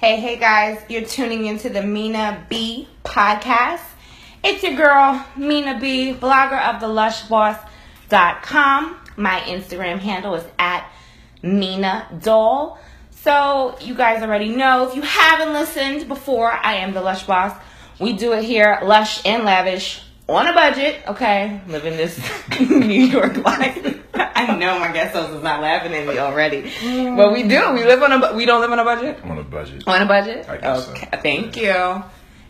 Hey, hey guys, you're tuning into the Mina B podcast. It's your girl, Mina B, blogger of the lushboss.com. My Instagram handle is at Mina Doll. So, you guys already know if you haven't listened before, I am the Lush Boss. We do it here, lush and lavish, on a budget, okay? Living this New York life. I know my guest host is not laughing at me already, mm. but we do. We live on a. bu- We don't live on a budget. on a budget. On a budget? I guess so. okay. Thank you.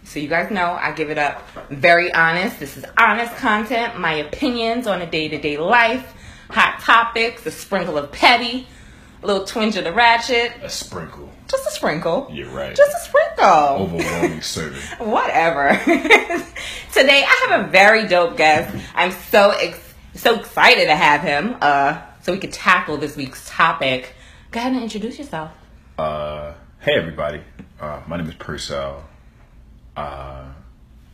So you guys know I give it up very honest. This is honest content, my opinions on a day-to-day life, hot topics, a sprinkle of petty, a little twinge of the ratchet, A sprinkle. Just a sprinkle. You're right. Just a sprinkle. Overwhelming serving. Whatever. Today I have a very dope guest. I'm so ex- so excited to have him. Uh, so we could tackle this week's topic. Go ahead and introduce yourself. Uh, hey everybody. Uh, my name is Purcell. Uh,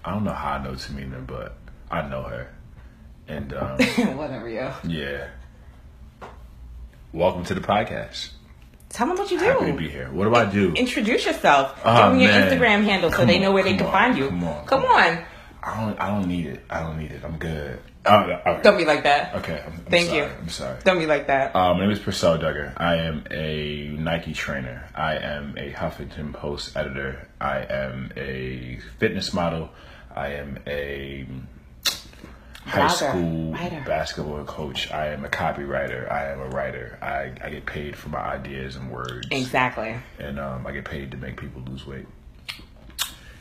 I don't know how I know Tamina, but I know her. And um, Whatever, yo. yeah. Welcome to the podcast. Tell them what you do. Happy to be here. What do I do? Introduce yourself. Oh, Give them your man. Instagram handle so Come they know on, where they can on, find you. come on, Come come on. I don't. I don't need it. I don't need it. I'm good. Uh, okay. Don't be like that. Okay. I'm, I'm Thank sorry. you. I'm sorry. Don't be like that. Uh, my name is Purcell Duggar. I am a Nike trainer. I am a Huffington Post editor. I am a fitness model. I am a high Blogger, school writer. basketball coach. I am a copywriter. I am a writer. I, I get paid for my ideas and words. exactly. And um, I get paid to make people lose weight.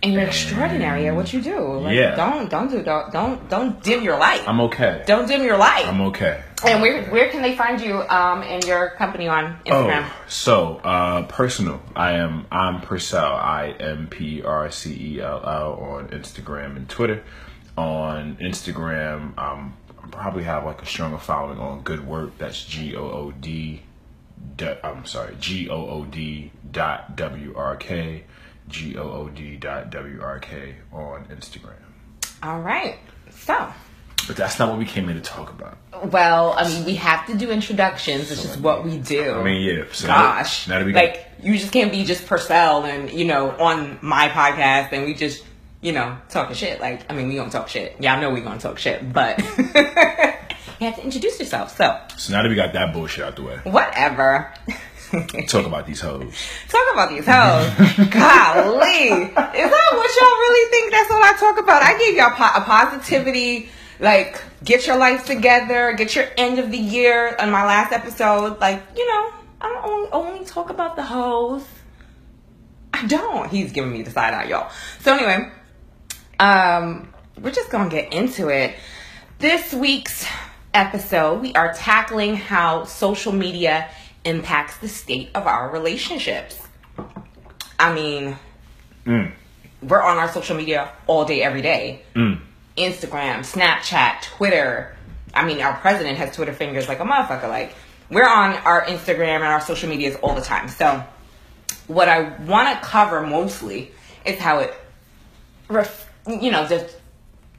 And you're extraordinary at what you do. Like, Yeah. Don't don't do don't don't don't dim your light. I'm okay. don't dim your light. I'm okay. and where where can they find you um and your company on Instagram? Oh, so uh, personal. I am. I'm Purcell. I M P R C E L L on Instagram and Twitter. On Instagram, um, I probably have like a stronger following on Good Work. That's G O O D. I'm sorry, G O O D dot W R K. G O O D dot W R K on Instagram. All right. So, But that's not what we came here to talk about. well, I mean, we have to do introductions. It's just what we do. I mean, yeah. So Gosh, now that we got- like you just can't be just Purcell and you know on my podcast and we just you know talking shit. Like I mean, we gonna talk shit. Yeah, I know we gonna talk shit, but you have to introduce yourself. So so now that we got that bullshit out the way, whatever. talk about these hoes. Talk about these hoes. Golly. Is that what y'all really think that's all I talk about? I gave y'all po- a positivity, like, get your life together, get your end of the year on my last episode. Like, you know, I don't only, only talk about the hoes. I don't. He's giving me the side eye, y'all. So, anyway, um, we're just gonna get into it. This week's episode, we are tackling how social media impacts the state of our relationships. I mean, we're on our social media all day, every day. Instagram, Snapchat, Twitter. I mean, our president has Twitter fingers like a motherfucker. Like, we're on our Instagram and our social medias all the time. So, what I want to cover mostly is how it, ref- you know, just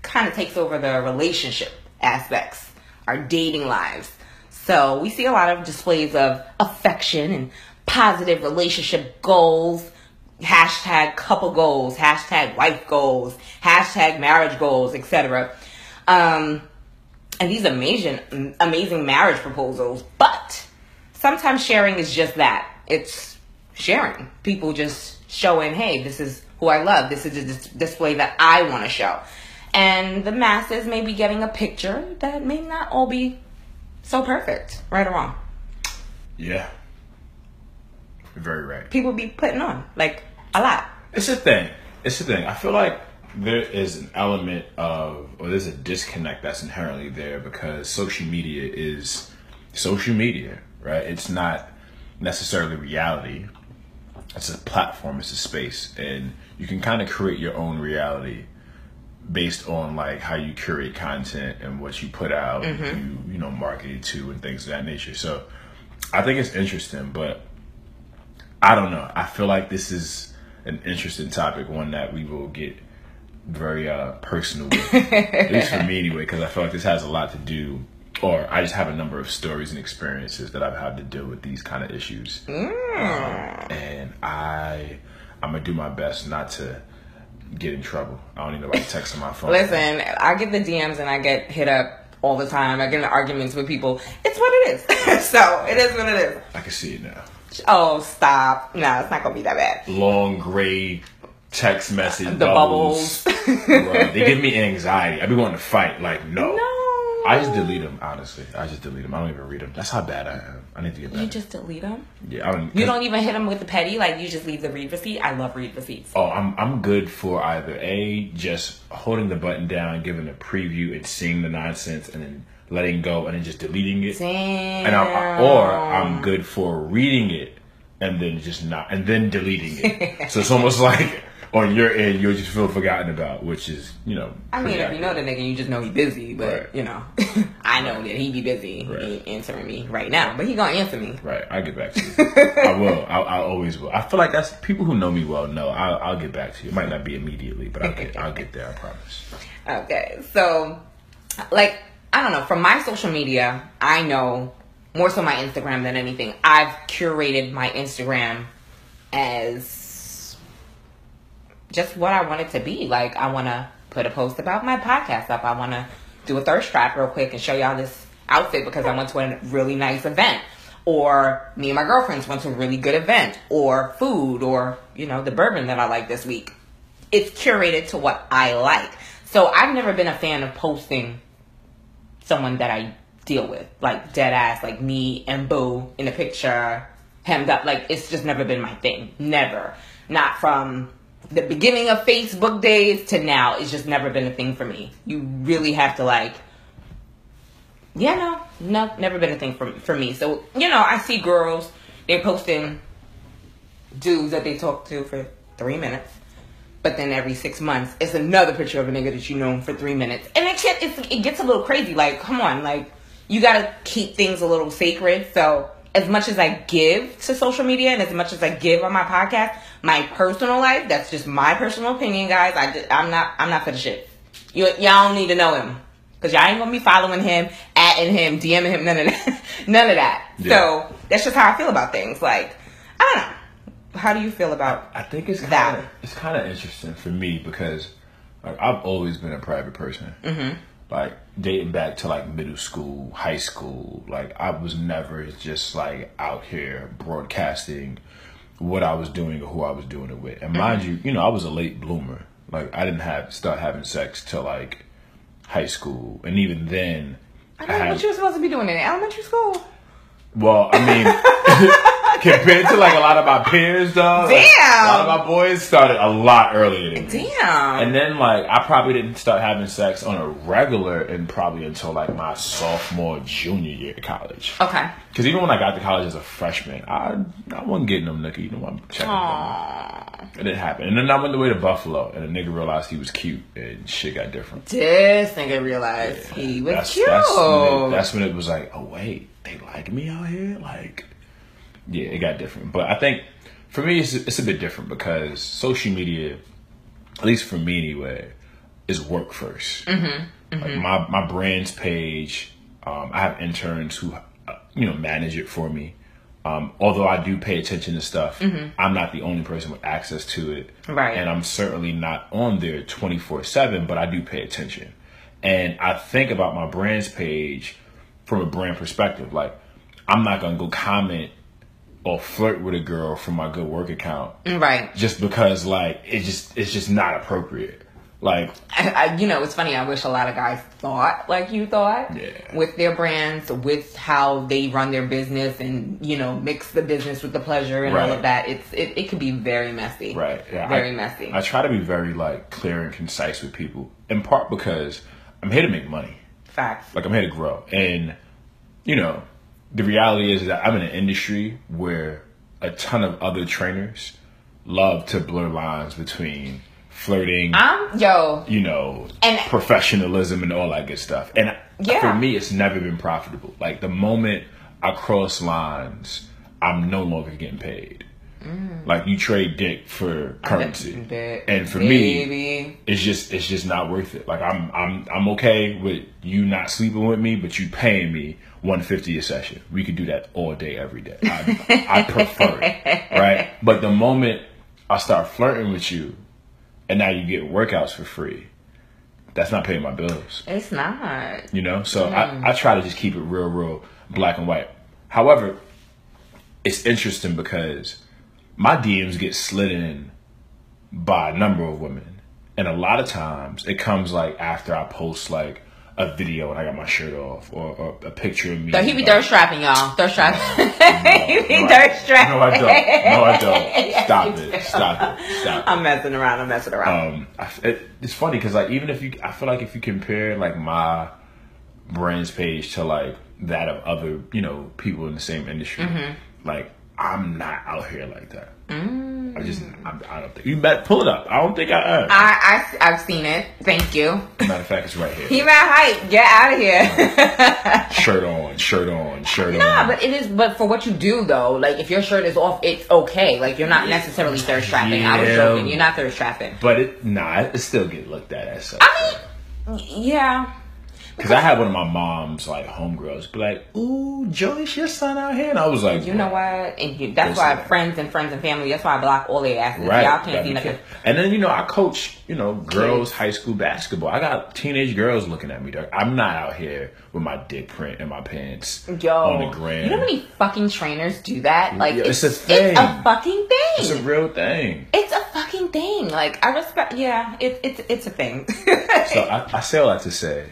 kind of takes over the relationship aspects, our dating lives. So we see a lot of displays of affection and positive relationship goals, hashtag couple goals, hashtag wife goals, hashtag marriage goals, etc. Um, and these amazing, amazing marriage proposals. But sometimes sharing is just that. It's sharing. People just showing, hey, this is who I love. This is a dis- display that I want to show. And the masses may be getting a picture that may not all be so perfect, right or wrong. Yeah. Very right. People be putting on like a lot. It's a thing. It's a thing. I feel like there is an element of, or there's a disconnect that's inherently there because social media is social media, right? It's not necessarily reality. It's a platform. It's a space, and you can kind of create your own reality based on like how you curate content and what you put out, and who you you know market it to, and things of that nature. So, I think it's interesting, but I don't know. I feel like this is an interesting topic, one that we will get very uh, personal with, at least for me anyway, because I feel like this has a lot to do, or I just have a number of stories and experiences that I've had to deal with these kind of issues, Um, and I I'm gonna do my best not to get in trouble. I don't need nobody texting my phone. Listen, I get the DMs and I get hit up all the time. I get in arguments with people. It's what it is. so it is what it is. I can see it now. Oh, stop. No, it's not to be that bad. Long gray text message The bubbles. Bro, they give me anxiety. I'd be wanting to fight. Like, no. No. I just delete them, honestly. I just delete them. I don't even read them. That's how bad I am. I need to get better. You just delete them? yeah, I don't. You don't even hit them with the petty? Like, you just leave the read receipt? I love read receipts. Oh, I'm I'm good for either a just holding the button down, giving a preview, and seeing the nonsense, and then letting go, and then just deleting it. Damn. And I, or I'm good for reading it and then just not, and then deleting it. so it's almost like on your end, you'll just feel forgotten about, which is you know. I mean, pretty if you know the nigga, you just know he busy. But Right. you know, I know that he be busy. He Right. ain't answering me right now, but he gonna answer me. Right, I'll get back to you. I will. I, I always will. I feel like that's people who know me well know. I'll, I'll get back to you. It might not be immediately, but I'll get. I'll get there. I promise. Okay, so like I don't know, from my social media, I know more so my Instagram than anything. I've curated my Instagram as just what I want it to be. Like I want to put a post about my podcast up. I want to do a thirst trap real quick and show y'all this outfit because I went to a really nice event. Or me and my girlfriends went to a really good event, or food, or you know the bourbon that I like this week it's curated to what I like. So I've never been a fan of posting someone that I deal with, like dead ass, like me and Boo in a picture, hemmed up. Like it's just never been my thing. Never. Not from the beginning of Facebook days to now. It's just never been a thing for me. You really have to like. Yeah, no, no, never been a thing for for me. So you know, I see girls they're posting dudes that they talk to for three minutes. But then every six months, it's another picture of a nigga that you know for three minutes, and it gets it gets a little crazy. Like, come on, like you gotta keep things a little sacred. So, as much as I give to social media, and as much as I give on my podcast, my personal life, that's just my personal opinion, guys. I I'm not I'm not for the shit. You y'all don't need to know him because y'all ain't gonna be following him, atting him, DMing him, none of that, none of that. Yeah. So that's just how I feel about things. Like, I don't know. How do you feel about I think it's That. kind of it's kind of interesting for me because like I've always been a private person. Mm-hmm. Like dating back to like middle school, high school, like I was never just like out here broadcasting what I was doing or who I was doing it with. And mind mm-hmm. you, you know, I was a late bloomer. Like I didn't have start having sex till like high school, and even then, I mean, what you were supposed to be doing in elementary school? Well, I mean, compared to like a lot of my peers, though, like, a lot of my boys started a lot earlier than me. Damn. And then like I probably didn't start having sex on a regular and probably until like my sophomore junior year of college. okay. Because even when I got to college as a freshman, I I wasn't getting them nookie. You know, I'm checking them. Aww. It didn't happen. And then I went away to Buffalo, and a nigga realized he was cute, and shit got different. This nigga realized he was That's, cute. that's, when it, that's when it was like, oh wait, they like me out here. Like, yeah, it got different. But I think for me, it's it's a bit different because social media, at least for me anyway, is work 1st Mm-hmm, Like my my brand's page, um, I have interns who, uh, you know, manage it for me. Um, although I do pay attention to stuff, I'm not the only person with access to it. Mm-hmm. Right. And I'm certainly not on there 24 7, but I do pay attention. And I think about my brand's page from a brand perspective. Like, I'm not going to go comment or flirt with a girl from my good work account Right. just because, like, it just it's just not appropriate. Like, I, I, you know, it's funny. I wish a lot of guys thought like you thought Yeah. with their brands, with how they run their business, and you know, mix the business with the pleasure and all of that. It's it, it could be very messy. Right. Yeah. Very I, messy. I try to be very like clear and concise with people. In part because I'm here to make money. Facts. Like I'm here to grow. And you know, the reality is that I'm in an industry where a ton of other trainers love to blur lines between flirting, I'm yo. you know, And- professionalism and all that good stuff. And Yeah. for me, it's never been profitable. Like the moment I cross lines, I'm no longer getting paid. Mm. Like you trade dick for currency, Bet- and for me, it's just it's just not worth it. Like I'm I'm I'm okay with you not sleeping with me, but you paying me one fifty a session. We could do that all day, every day. I, I prefer it, right? But the moment I start flirting with you, and now you get workouts for free. That's not paying my bills. It's not. You know, so I, mm. I try to just keep it real, real black and white. However, it's interesting because my DMs get slid in by a number of women, and a lot of times it comes like after I post like a video and I got my shirt off or, or a picture of me. So he be thirst trapping, y'all. Thirst trapping. he be no, thirst trapping. No, I don't. No, I don't. Stop it. Stop it. Stop it. I'm messing around. I'm messing around. um, I, it, it's funny because like even if you, I feel like if you compare like my brand's page to like that of other you know people in the same industry, Mm-hmm. like I'm not out here like that. Mm. I just I'm, I don't think you bet pull it up. I don't think I am. I, I I've seen it. Thank you. Matter of fact, it's right here. He mad hype. Get out of here. shirt on, shirt on, shirt Nah, on. Nah, but it is. But for what you do though, like if your shirt is off, it's okay. Like you're not necessarily thirst trapping. I was joking. You're not thirst trapping. But it nah, it still get looked at as such. I mean, yeah. Because I had one of my mom's like homegirls be like, "Ooh, Joyce, your son out here," and I was like, You know what? And you, that's why friends and friends and family. That's why I block all their asses. Right. Y'all can't see be nothing. And then you know I coach you know girls high school basketball. I got teenage girls looking at me. Dog. I'm not out here with my dick print in my pants Yo, on the gram. you know how many fucking trainers do that? Like, Yeah, it's, it's a thing. It's a fucking thing. it's a real thing. It's a fucking thing. Like I respect. Yeah, it's it's it's a thing. So I, I say all that to say,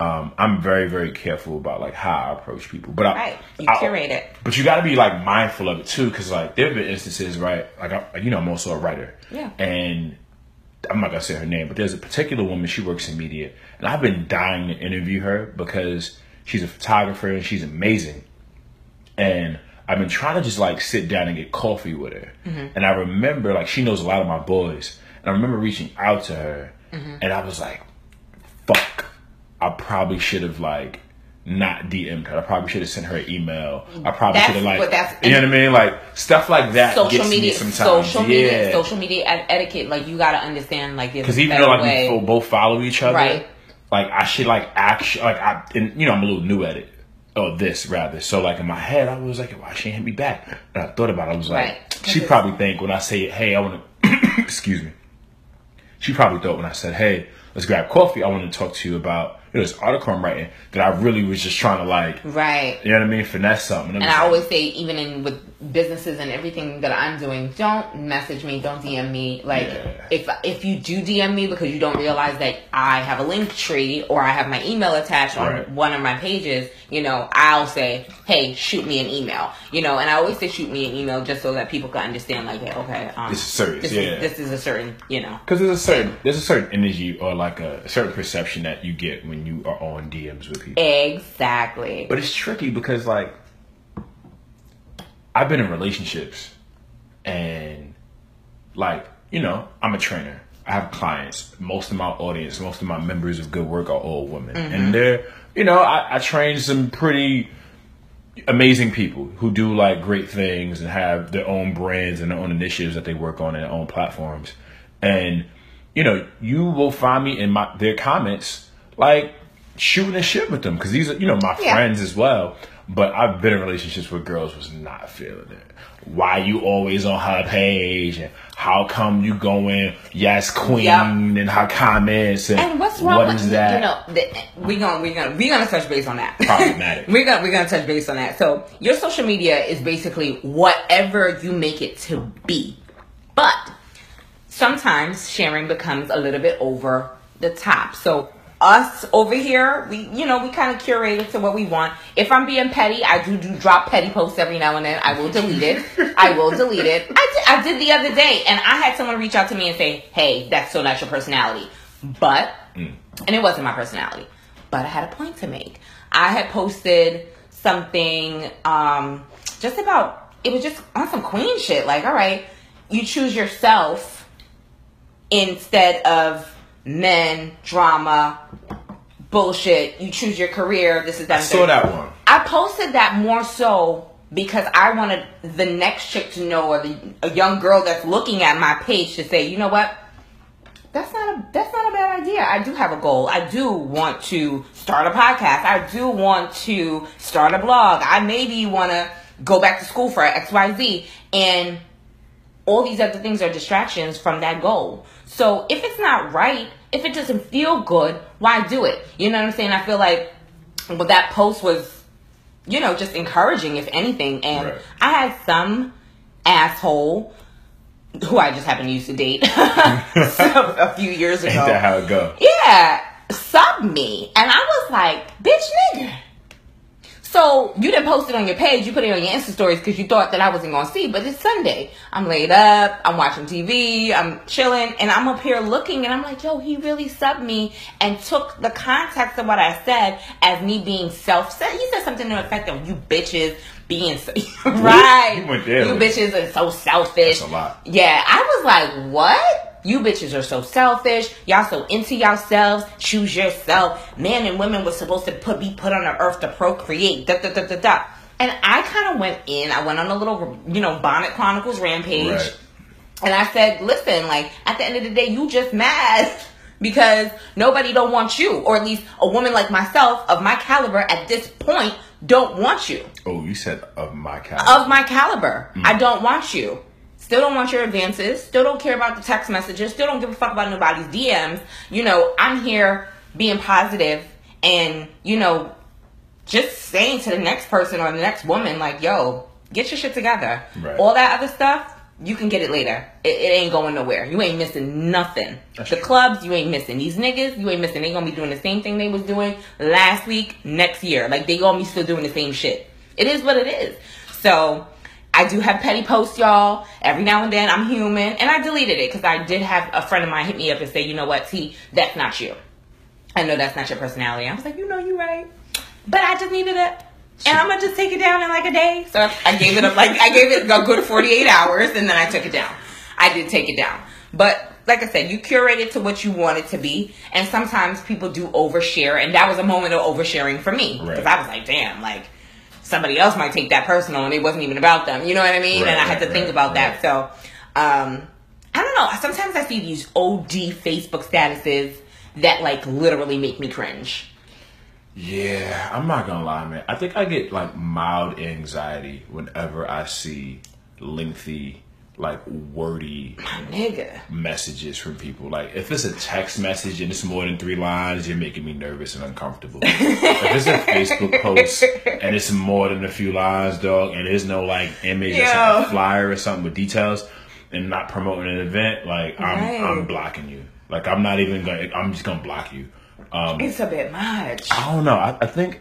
um, I'm very very careful about like how I approach people. But I, right, you I- curate it. But you got to be like mindful of it too, because like there have been instances, right? Like I, you know, I'm also a writer, Yeah. and I'm not gonna say her name, but there's a particular woman. She works in media, and I've been dying to interview her because she's a photographer and she's amazing. And I've been trying to just like sit down and get coffee with her. And I remember like she knows a lot of my boys, and I remember reaching out to her, and I was like, "Fuck, I probably should have like." Not DM'd her. I probably should have sent her an email. I probably should have like, that's- you know what I mean? Like stuff like that social gets media, me sometimes. social media, yeah. social media ed- etiquette. Like you gotta understand. Like Because even though like way. we both follow each other, Right. like I should like act like I and you know I'm a little new at it. Or this rather. So like in my head I was like, why she ain't hit me back? And I thought about it, I was like, Right. she probably think when I say, hey, I want to excuse me. She probably thought when I said, hey, let's grab coffee, I want to talk to you about you was article I'm writing that I really was just trying to like right. you know what I mean, finesse something. And I always say, even in with businesses and everything that I'm doing, don't message me, don't DM me. Like Yeah. if if you do DM me because you don't realize that I have a Linktree or I have my email attached on one of my pages, you know, I'll say, hey, shoot me an email. You know, and I always say shoot me an email just so that people can understand, like, yeah, okay, um, This is serious, This, yeah. is, this is a certain, you know. Because there's a certain there's a certain energy or like a, certain perception that you get when you are on DMs with people. Exactly. But it's tricky because like I've been in relationships and like, you know, I'm a trainer. I have clients. Most of my audience, most of my members of good work are all women. And mm-hmm. they're you know, I, I train some pretty amazing people who do like great things and have their own brands and their own initiatives that they work on and their own platforms. And you know, you will find me in my their comments like shooting the shit with them because these are you know my Yeah. friends as well. But I've been in relationships where girls was not feeling it. Why you always on her page and how come you going yes queen Yep. and her comments and, And what's wrong what with is that you know? The, we gonna we gonna we gonna touch base on that. Problematic. we're gonna we're gonna touch base on that. So your social media is basically whatever you make it to be, but sometimes sharing becomes a little bit over the top. So us over here, we you know we kind of curate it to what we want. If I'm being petty, I do do drop petty posts every now and then. I will delete it. I will delete it. I did, I did the other day, and I had someone reach out to me and say, "Hey, that's so not your personality," but and it wasn't my personality, but I had a point to make. I had posted something um, just about it was just on some queen shit. Like, all right, you choose yourself instead of men, drama, bullshit. You choose your career. This is that. I saw that one. I posted that more so because I wanted the next chick to know, or the, a young girl that's looking at my page to say, you know what? That's not a that's not a bad idea. I do have a goal. I do want to start a podcast. I do want to start a blog. I maybe want to go back to school for X Y Z and all these other things are distractions from that goal. So if it's not right, if it doesn't feel good, why do it? You know what I'm saying? I feel like well, that post was, you know, just encouraging, if anything. And Right. I had some asshole who I just happened to used to date a few years ago. Ain't that how it go? Yeah, sub me. And I was like, bitch nigga. So you didn't post it on your page, you put it on your Insta stories because you thought that I wasn't gonna see, but it's Sunday. I'm laid up, I'm watching TV, I'm chilling, and I'm up here looking and I'm like, yo, he really subbed me and took the context of what I said as me being self He said something to the effect of you bitches being so right. He went there You bitches are so selfish. That's a lot. Yeah, I was like, what? You bitches are so selfish. Y'all so into yourselves. Choose yourself. Men and women were supposed to put be put on the earth to procreate. Da da da da da. And I kind of went in. I went on a little, you know, Bonnet Chronicles rampage. Right. And I said, listen, like at the end of the day, you just mad because nobody don't want you, or at least a woman like myself of my caliber at this point don't want you Oh, you said of my caliber. of my caliber. Mm. I don't want you. Still don't want your advances. Still don't care about the text messages. Still don't give a fuck about nobody's DMs. You know, I'm here being positive and, you know, just saying to the next person or the next woman, like, yo, get your shit together. Right. All that other stuff, you can get it later. It, it ain't going nowhere. You ain't missing nothing. That's the true. clubs, you ain't missing. These niggas, you ain't missing. They gonna be doing the same thing they was doing last week, next year. Like they gonna be still doing the same shit. It is what it is. So I do have petty posts, y'all. Every now and then, I'm human, and I deleted it because I did have a friend of mine hit me up and say, you know what, T, that's not you. I know that's not your personality. I was like, you know, you right, but I just needed it. And I'm gonna just take it down in like a day. So I gave it up, like I gave it a good 48 hours, and then I took it down. I did take it down, but like I said, you curate it to what you want it to be, and sometimes people do overshare, and that was a moment of oversharing for me because Right. I was like, damn, like somebody else might take that personal, and it wasn't even about them. You know what I mean? Right, and I had to right, think right, about that. So, um, I don't know. Sometimes I see these OD Facebook statuses that like literally make me cringe. Yeah, I'm not gonna lie, man. I think I get like mild anxiety whenever I see lengthy, like wordy Nigga. messages from people. Like if it's a text message and it's more than three lines, you're making me nervous and uncomfortable. if it's a Facebook post and it's more than a few lines, dog, and there's no like image or Yo. something, a flyer or something with details, and not promoting an event, like I'm Right. I'm blocking you. Like I'm not even gonna. I'm just gonna block you. Um, It's a bit much. I don't know. I, I think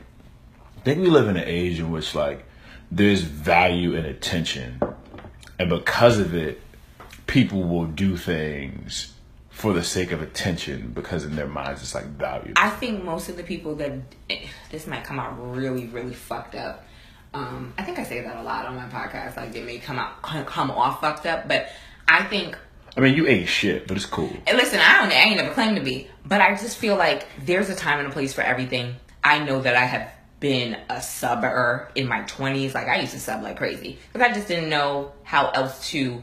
I think we live in an age in which like there's value in attention, and because of it, people will do things for the sake of attention because in their minds it's like value. I think most of the people that this might come out really, really fucked up. Um, I think I say that a lot on my podcast. Like it may come out come off fucked up, but I think I mean, you ain't shit, but it's cool. And listen, I don't. I ain't never claimed to be, but I just feel like there's a time and a place for everything. I know that I have been a subber in my 20s. Like I used to sub like crazy because I just didn't know how else to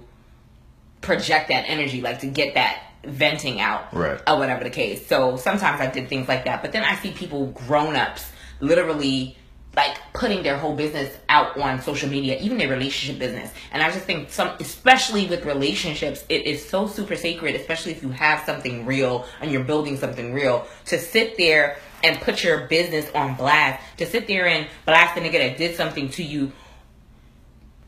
project that energy, like to get that venting out, Right. or whatever the case. So sometimes I did things like that, but then I see people, grown ups, literally like putting their whole business out on social media, even their relationship business. And I just think some, especially with relationships, it is so super sacred, especially if you have something real and you're building something real, to sit there and put your business on blast, to sit there and blast a nigga that did something to you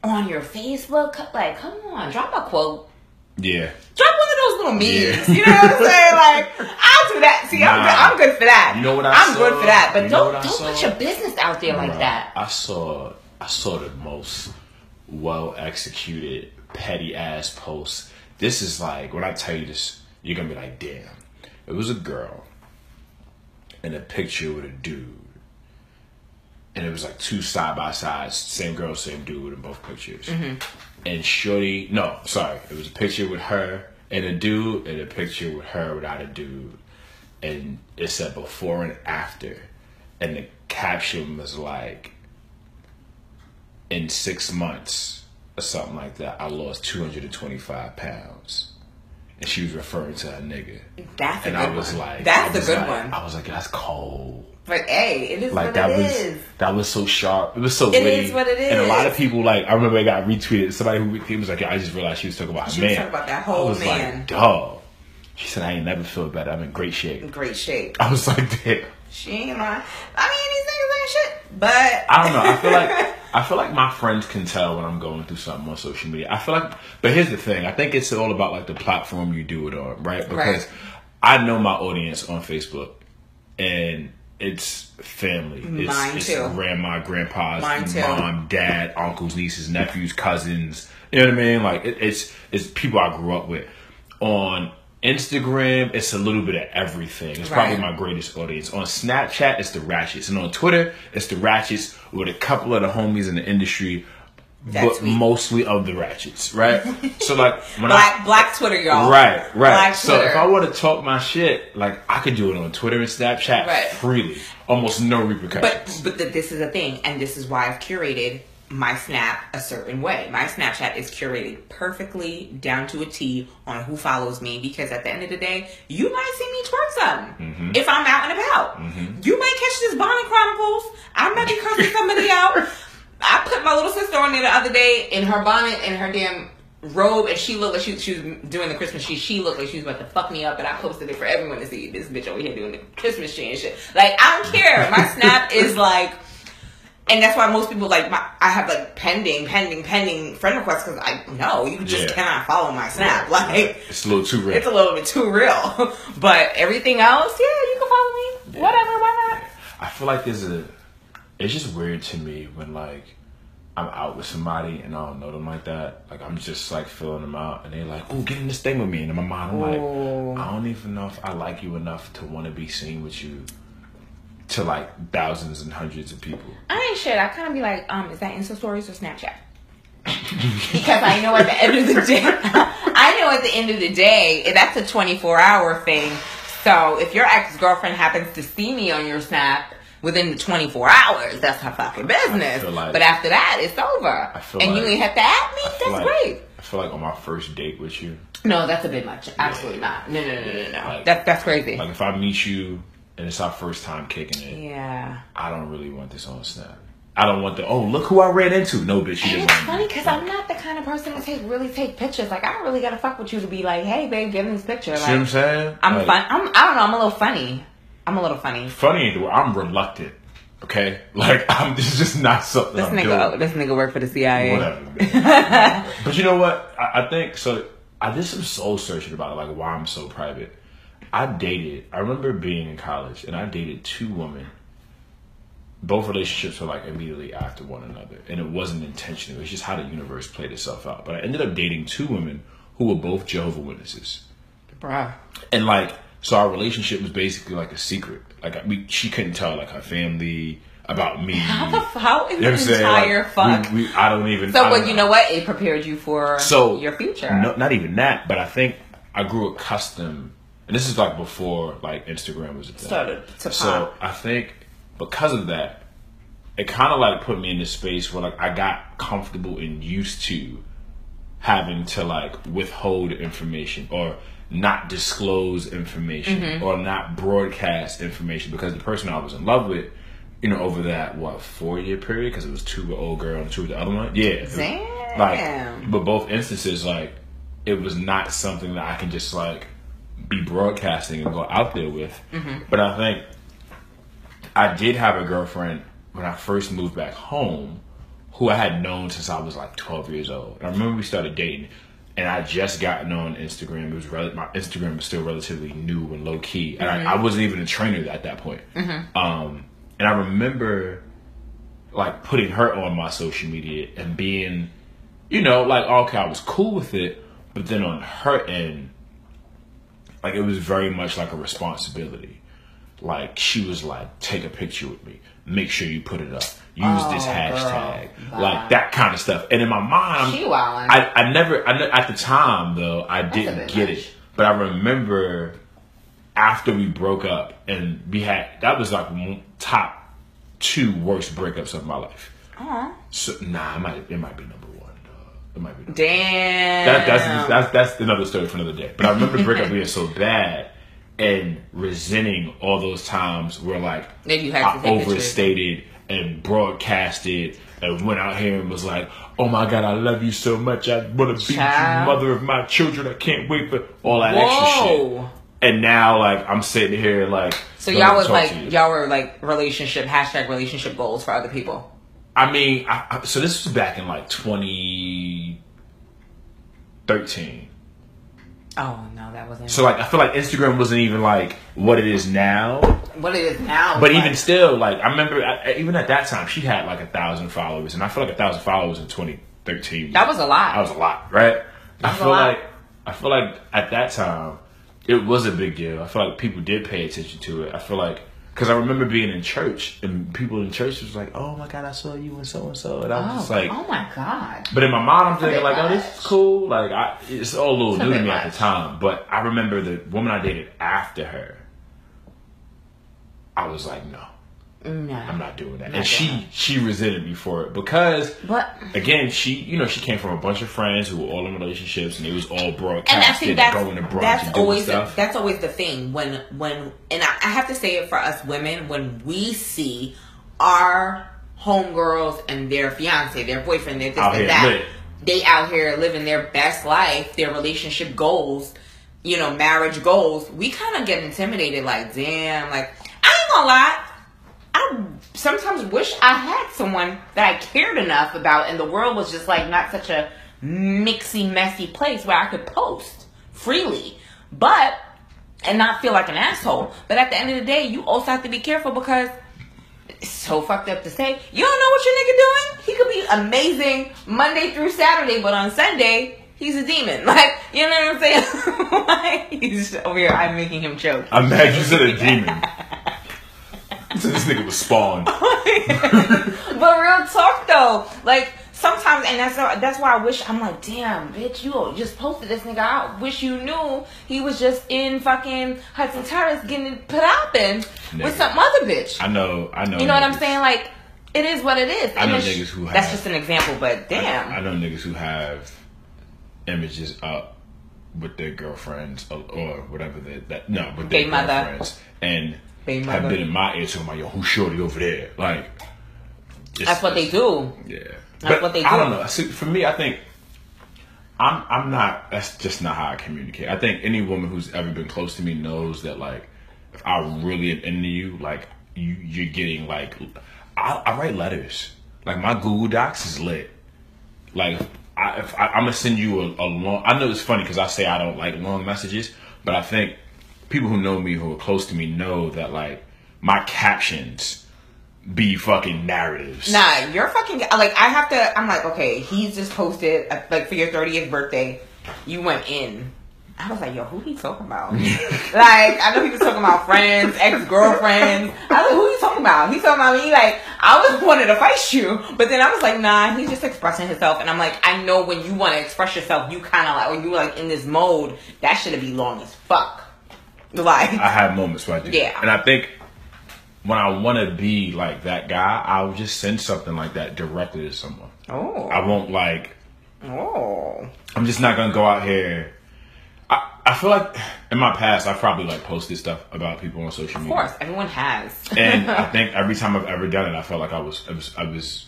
on your Facebook. Like, come on, drop a quote. Yeah. Drop one of those little memes. Yeah. You know what I'm saying? Like, I'll do that. See, I'm, good, I'm good for that. You know what I I'm saw? good for that. But You don't don't saw? put your business out there like that. I saw I saw the most well executed petty ass post. This is like when I tell you this, you're gonna be like, damn. It was a girl in a picture with a dude. And it was like two side by sides, same girl, same dude in both pictures. Mm-hmm. And Shorty, no, sorry, it was a picture with her and a dude, and a picture with her without a dude. And it said before and after. And the caption was like, in six months or something like that, I lost 225 pounds. And she was referring to a nigga. That's a And good I was one. like, That's I a was good like- one. I was like, that's cold. But hey, it is Like what that it was is. that was so sharp. It was so It witty. is what it And a lot of people like I remember it got retweeted. Somebody who he was like, yeah, I just realized she was talking about her She was man. talking about that I whole was man. like, dog. She said, I ain't never feel better. I'm in great shape. In great shape. I was like, damn. She ain't lying. I mean, these niggas ain't shit. But I don't know. I feel like I feel like my friends can tell when I'm going through something on social media. I feel like, but here's the thing. I think it's all about like the platform you do it on, right? Because Right. I know my audience on Facebook, and it's family. It's, Mine it's too. grandma, grandpa's, Mine too. mom, dad, uncles, nieces, nephews, cousins. You know what I mean? Like it, it's it's people I grew up with. On Instagram, it's a little bit of everything. It's probably my greatest audience. On Snapchat, it's the ratchets, and on Twitter, it's the ratchets with a couple of the homies in the industry, That's but mostly of the ratchets, right? so like when black I black Twitter, y'all. Right, right. Black so Twitter. if I want to talk my shit, like I could do it on Twitter and Snapchat Right. freely, almost no repercussions. But but th- this is a thing, and this is why I've curated my Snap a certain way. My Snapchat is curated perfectly down to a T on who follows me because at the end of the day, you might see me twerk something Mm-hmm. if I'm out and about. You might catch this Bonnet Chronicles. I might be cursing somebody out. I put my little sister on there the other day in her bonnet and her damn robe, and she looked like she, she was doing the Christmas tree. She looked like she was about to fuck me up, and I posted it for everyone to see. This bitch over here doing the Christmas tree and shit. Like I don't care. My snap is like, and that's why most people like my. I have like pending, pending, pending friend requests because I know you just Yeah. cannot follow my snap. Like it's a little too real. it's a little bit too real. but everything else, yeah, you can follow me. Whatever, why not? I feel like there's a. It's just weird to me when like I'm out with somebody and I don't know them like that. Like I'm just like filling them out and they're like, "Oh, get in this thing with me," and in my mind I'm Ooh. like, I don't even know if I like you enough to want to be seen with you. To like thousands and hundreds of people. I ain't shit. I kind of be like, um, is that Insta stories or Snapchat? because I know at the end of the day, I know at the end of the day, that's a 24 hour thing. So if your ex girlfriend happens to see me on your Snap within the 24 hours, that's her fucking business. like- but after that, it's over. I feel and you ain't have to add me. That's like, great. I feel like on my first date with you, No, that's a bit much. Absolutely not. No, no, no, no, no. Like- that's that's crazy. like if I meet you and it's our first time kicking it, yeah. I don't really want this on Snap. I don't want the oh look who I ran into. No bitch, you And didn't it's funny because I'm not the kind of person to take really take pictures. Like I don't really gotta fuck with you to be like, hey babe, give me this picture. See what I'm saying? I'm Like, fun. I'm I don't know. I'm a little funny. I'm a little funny. Funny, ain't the. I'm reluctant. Okay, like I'm. This is just not something This I'm nigga, oh, doing. this nigga work for the CIA. Whatever. but you know what? I, I think so. I did some soul searching about it, like why I'm so private. I dated. I remember being in college, and I dated two women. Both relationships were like immediately after one another, and it wasn't intentional. It's just how the universe played itself out. But I ended up dating two women who were both Jehovah Witnesses. Bruh. and like so our relationship was basically like a secret like we, she couldn't tell like her family about me How the how You know the what I'm saying? entire Like, fuck? we, we, i don't even so, but you know what? It prepared you for so your future. no, not even that but i think i grew accustomed and this is like before like instagram was a thing Started to so i think because of that it kind of like put me in this space where like i got comfortable and used to having to like withhold information or not disclose information Mm-hmm. or not broadcast information because the person I was in love with, you know, over that what four year period because it was two with old girl and two with the other one. Yeah, Damn. like but both instances like it was not something that I can just like be broadcasting and go out there with. Mm-hmm. But I think I did have a girlfriend when I first moved back home who I had known since I was like 12 years old. And I remember we started dating and I just gotten on Instagram. It was rel- my Instagram was still relatively new and low key. And I, I wasn't even a trainer at that point. Um, and I remember like putting her on my social media and being, you know, like, okay, I was cool with it. But then on her end, like it was very much like a responsibility. Like she was like, take a picture with me. Make sure you put it up. Use this Oh, hashtag. girl. Like that kind of stuff. And in my mind. I, I never, I, at the time though, I didn't get much. it. But I remember after we broke up and we had, that was like top two worst breakups of my life. Aw. So, nah, it might, it might be number one. It might be Damn. that, that's that's that's another story for another day. But I remember the breakup being so bad, and resenting all those times where like That you had I to take pictures. overstated and broadcasted and went out here and was like, "Oh my god, I love you so much. I want to be you, mother of my children. I can't wait for all that extra shit." And now, like, I'm sitting here, like, So y'all was like y'all were like relationship hashtag relationship goals for other people. I mean, I, I, so this was back in like 2013. Oh no, that wasn't. So like, I feel like Instagram wasn't even like what it is now. what it is now. But is even still, like, I remember I, even at that time, she had like a thousand followers, and I feel like a thousand followers in 2013. that was a lot. that was a lot, right? I feel like I feel like at that time it was a big deal. I feel like people did pay attention to it. I feel like because I remember being in church and people in church was like, "Oh my god, I saw you and so and so," and I was oh, just like, oh my god. But in my mind, I'm thinking like, oh, this is cool. Like, I, it's all a little It's new to me at the time. But I remember the woman I dated after her. I was like, no, No. I'm not doing that. Not and she doing she resented me for it because, But again, she you know she came from a bunch of friends who were all in relationships and it was all and I broadcasted think and that's going to brunch that's and doing always the, that's always the thing when when and I, I have to say it for us women when we see our homegirls and their fiance, their boyfriend, their this Out and here that, lit. they out here living their best life, their relationship goals, you know, marriage goals. We kind of get intimidated, like, damn, like I ain't gonna lie. I sometimes wish I had someone that I cared enough about, and the world was just like not such a mixy, messy place where I could post freely, but and not feel like an asshole. But at the end of the day, you also have to be careful because it's so fucked up to say you don't know what your nigga doing. He could be amazing Monday through Saturday, but on Sunday. He's a demon, like you know what I'm saying. like, he's over here. I'm making him choke. I'm mad you said a demon. Said this nigga was spawned. but real talk though, like sometimes, and that's that's why I wish I'm like, damn, bitch, you just posted this nigga. I wish you knew he was just in fucking Hudson Terrace getting it put up in with some other bitch. I know, I know. You know what I'm saying? Like, it is what it is. I know niggas who That's just an example, but damn. I know niggas who have images up with their girlfriends or, or whatever they, that no with their Baby mother. and Baby have been in my ear talking about yo who's shorty over there? Like That's what they do. yeah. That's but what they do. I don't know. See, for me I think I'm I'm not that's just not how I communicate. I think any woman who's ever been close to me knows that like if I really am into you like you you're getting like I, I write letters. Like my Google Docs is lit. Like I, if I, I'm gonna send you a, a long. I know it's funny because I say I don't like long messages, but I think people who know me, who are close to me, know that like my captions be fucking narratives. Nah, you're fucking like I have to. I'm like, okay, he's just posted uh, like for your 30th birthday, you went in. I was like, yo, who he talking about? like, I know he was talking about friends, ex girlfriends. I was like, who he talking about? He's talking about me. Like, I was wanted to fight you, but then I was like, nah, he's just expressing himself. And I'm like, I know when you want to express yourself, you kind of like when you like in this mode, that should be long as fuck. Like, I have moments where I do. Yeah. and I think when I want to be like that guy, I'll just send something like that directly to someone. oh, I won't like. oh, I'm just not gonna go out here. I, I feel like in my past I've probably like posted stuff about people on social of media. Of course, everyone has. and I think every time I've ever done it, I felt like I was, I was, I was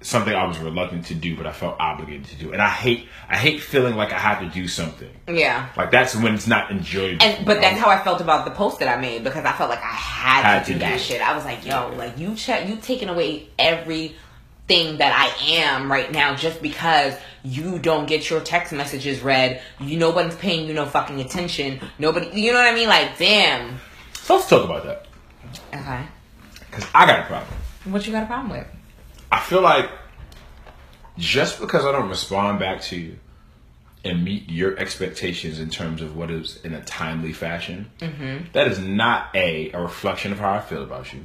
something I was reluctant to do, but I felt obligated to do. And I hate, I hate feeling like I have to do something. yeah. Like that's when it's not enjoyable. And but that's how I felt about the post that I made because I felt like I had, Had to do to that do shit. I was like, yo, like you check, you taking away everything that I am right now just because you don't get your text messages read. You nobody's paying you no fucking attention. Nobody, you know what I mean? Like, damn. so let's talk about that Okay, because I got a problem. what you got a problem with? I feel like just because I don't respond back to you and meet your expectations in terms of what is in a timely fashion, Mm-hmm. that is not a a reflection of how I feel about you.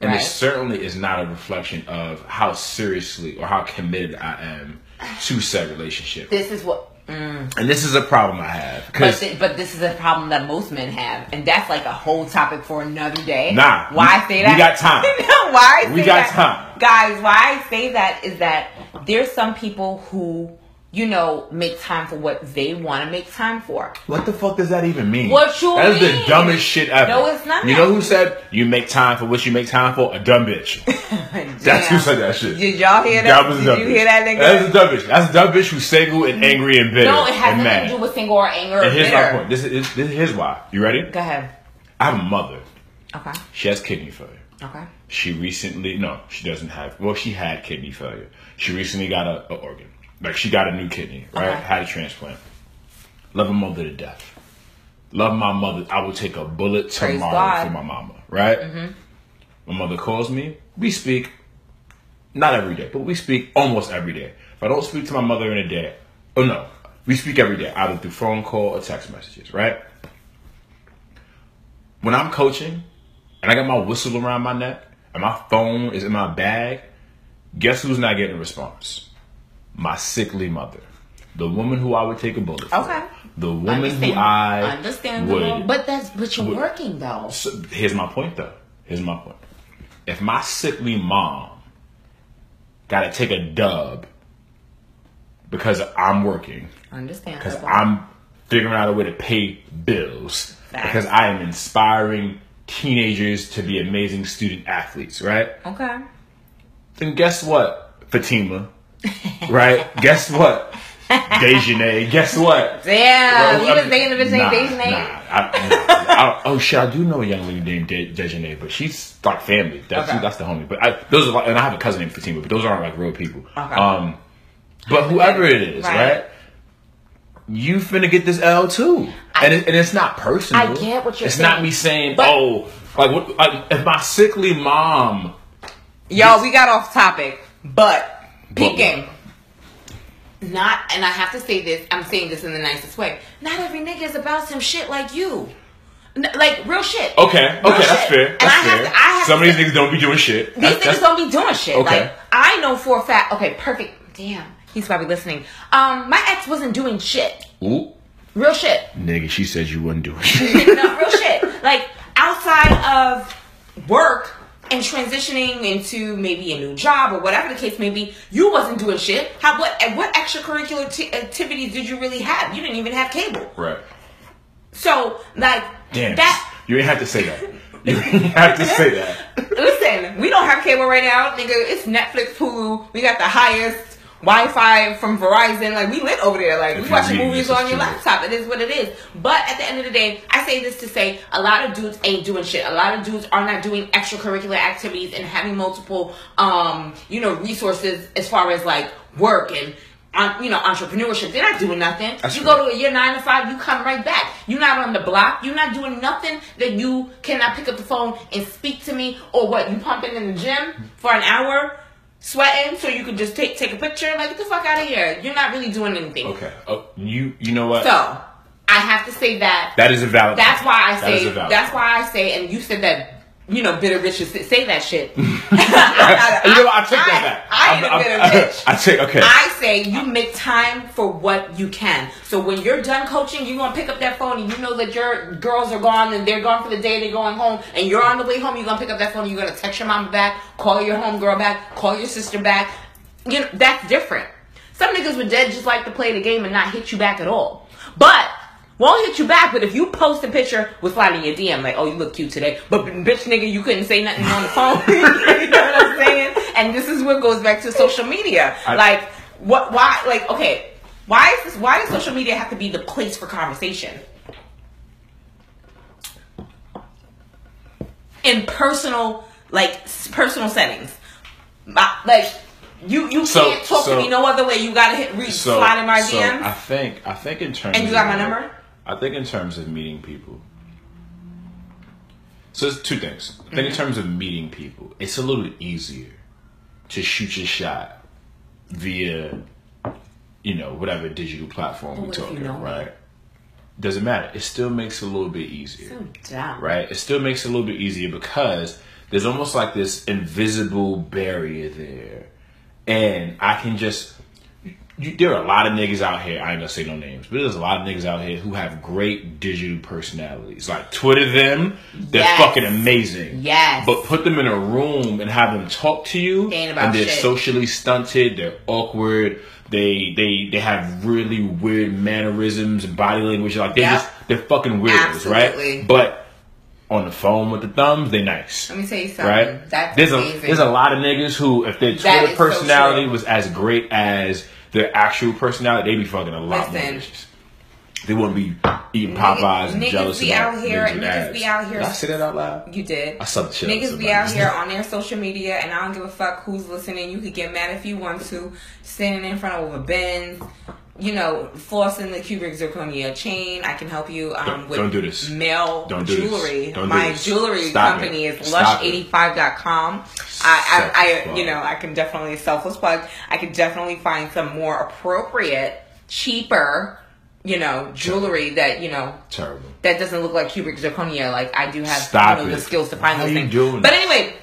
And Right. it certainly is not a reflection of how seriously or how committed I am to said relationship. This is what. Mm. And this is a problem I have But, th- but this is a problem that most men have, and that's like a whole topic for another day. Nah, why we- I say that? we got time. no, why I We got that, time. guys? Why I say that is that there's some people who you know, make time for what they want to make time for. What the fuck does that even mean? What you That is mean? the dumbest shit ever. No, it's not. You know who said you make time for what you make time for? A dumb bitch. That's who said that shit. Did y'all hear that? That was a Did dumb you bitch. hear that nigga? That's a dumb bitch. That's a dumb bitch who's single and angry and bitter no, it has nothing mad. to do with single or anger or and here's bitter. my point. This is this, is here's why. You ready? Go ahead. I have a mother. Okay. She has kidney failure. Okay. She recently no, she doesn't have. Well, she had kidney failure. She recently got a, a organ. Like she got a new kidney, right? Okay. Had a transplant. Love my mother to death. Love my mother. I will take a bullet Praise tomorrow God. for my mama, right? Mm-hmm. My mother calls me. We speak, not every day, but we speak almost every day. If I don't speak to my mother in a day, oh no, we speak every day, either through phone call or text messages, right? When I'm coaching and I got my whistle around my neck and my phone is in my bag, guess who's not getting a response? My sickly mother. The woman who I would take a bullet for. Okay. The woman who Understand- I understandable. would but that's but you're would- working though. so here's my point though. Here's my point. If my sickly mom gotta take a dub because I'm working, Understand. because I'm figuring out a way to pay bills, Facts. because I am inspiring teenagers to be amazing student athletes, right? Okay. Then guess what, Fatima? right? Guess what? Dejanay, guess what? Damn, Well, you I was dating the bitch nah, named Dejanay? Nah, I, nah, I- oh shit, I do know a young lady named De- Dejanay, but she's like family. That's Okay. that's the homie. But I, those are like, and I have a cousin named Fatima, but those aren't like real people. Okay. Um, but whoever it is, Right. right? You finna get this L too, and it, and it's not personal. I get what you're It's saying, not me saying, but- oh, like what? Like, if my sickly mom, Yo, we got off topic, but But peeking. Not, and I have to say this. I'm saying this in the nicest way. Not every nigga is about some shit like you, N- like real shit. okay, Real okay, that's shit. fair. And That's I have fair. to- I have Some of these niggas don't be doing shit. These That's- niggas that's- don't be doing shit. Okay. Like I know for a fact. Okay, perfect. Damn, he's probably listening. Um, my ex wasn't doing shit. Ooh, Real shit. nigga, she said you wasn't doing shit. no, real shit. Like outside of work and transitioning into maybe a new job or whatever the case may be, you wasn't doing shit. How what and what extracurricular t- uh, activities did you really have? You didn't even have cable. right. So like Damn. that. You didn't have to say that. You ain't have to say that. Listen, we don't have cable right now, nigga. It's Netflix, Hulu. We got the highest Wi-Fi from Verizon. Like we lit over there. Like If we watching movies on your laptop. It is what it is. But at the end of the day, I say this to say a lot of dudes ain't doing shit. A lot of dudes are not doing extracurricular activities and having multiple, um, you know, resources as far as like work and. Um, you know, entrepreneurship. They're not doing nothing. That's you go to a year nine to five, you come right back. You're not on the block. You're not doing nothing that you cannot pick up the phone and speak to me or what? You pumping in the gym for an hour, sweating, so you could just take take a picture. Like get the fuck out of here. You're not really doing anything. Okay. Oh, you you know what? So I have to say that. that is a valid. that's why I say That is a valid That's why I say. And you said that. You know, bitter bitches say- say that shit. you know? I take that back. I ain't a I'm- bitter I'm- bitch. I take okay. I say you make time for what you can. So when you're done coaching, you're gonna pick up that phone and you know that your girls are gone and they're gone for the day, they're going home, and you're on the way home, you're gonna pick up that phone, you're gonna text your mama back, call your homegirl back, call your sister back. You know, that's different. Some niggas would dead just like to play the game and not hit you back at all. But won't hit you back, but if you post a picture with slide in your DM, like, oh, you look cute today, but bitch nigga, you couldn't say nothing on the phone. you know what I'm saying? And this is what goes back to social media. I- like, what, why, like, okay, why is this, why does social media have to be the place for conversation? In personal, like, personal settings. Like, you, you So- can't talk so- to me no other way. You gotta hit read, so, slide in my so I think I think in terms And you got my number? I think in terms of meeting people. So it's two things. I Mm-hmm. in terms of meeting people, it's a little easier to shoot your shot via, you know, whatever digital platform we're you talking, know me? right? Doesn't matter. It still makes it a little bit easier so right? It still makes it a little bit easier because there's almost like this invisible barrier there, and I can just you, there are a lot of niggas out here. I ain't gonna say no names, but there's a lot of niggas out here who have great digital personalities. Like Twitter them, they're Yes. fucking amazing. Yes. But put them in a room and have them talk to you, They and they're shit. socially stunted. They're awkward. They they they have really weird mannerisms and body language. Like they Yep. just they're fucking weirdos, Absolutely. right? But on the phone with the thumbs, they nice. Let me tell you something. Right? That's there's amazing. a there's a lot of niggas who if their Twitter is so personality was as great as their actual personality, they be fucking a lot more Listen. bitches. They wouldn't be eating Popeyes and niggas jealous be about out here- niggas abs. be out here- Did I say that out loud? You did. I the shit Niggas be out here on their social media, and I don't give a fuck who's listening. You could get mad if you want to, standing in front of a Benz, you know, flossing the cubic zirconia chain. I can help you um, Don't- with don't do this. male Don't do this. jewelry. Don't do My this. jewelry Stop company it. is lush85.com. I, I, I, you know, I can definitely selfless plug. I can definitely find some more appropriate, cheaper, you know, jewelry that you know Terrible. that doesn't look like cubic zirconia. Like I do have Stop you know, the skills to find Why those things. doing but anyway,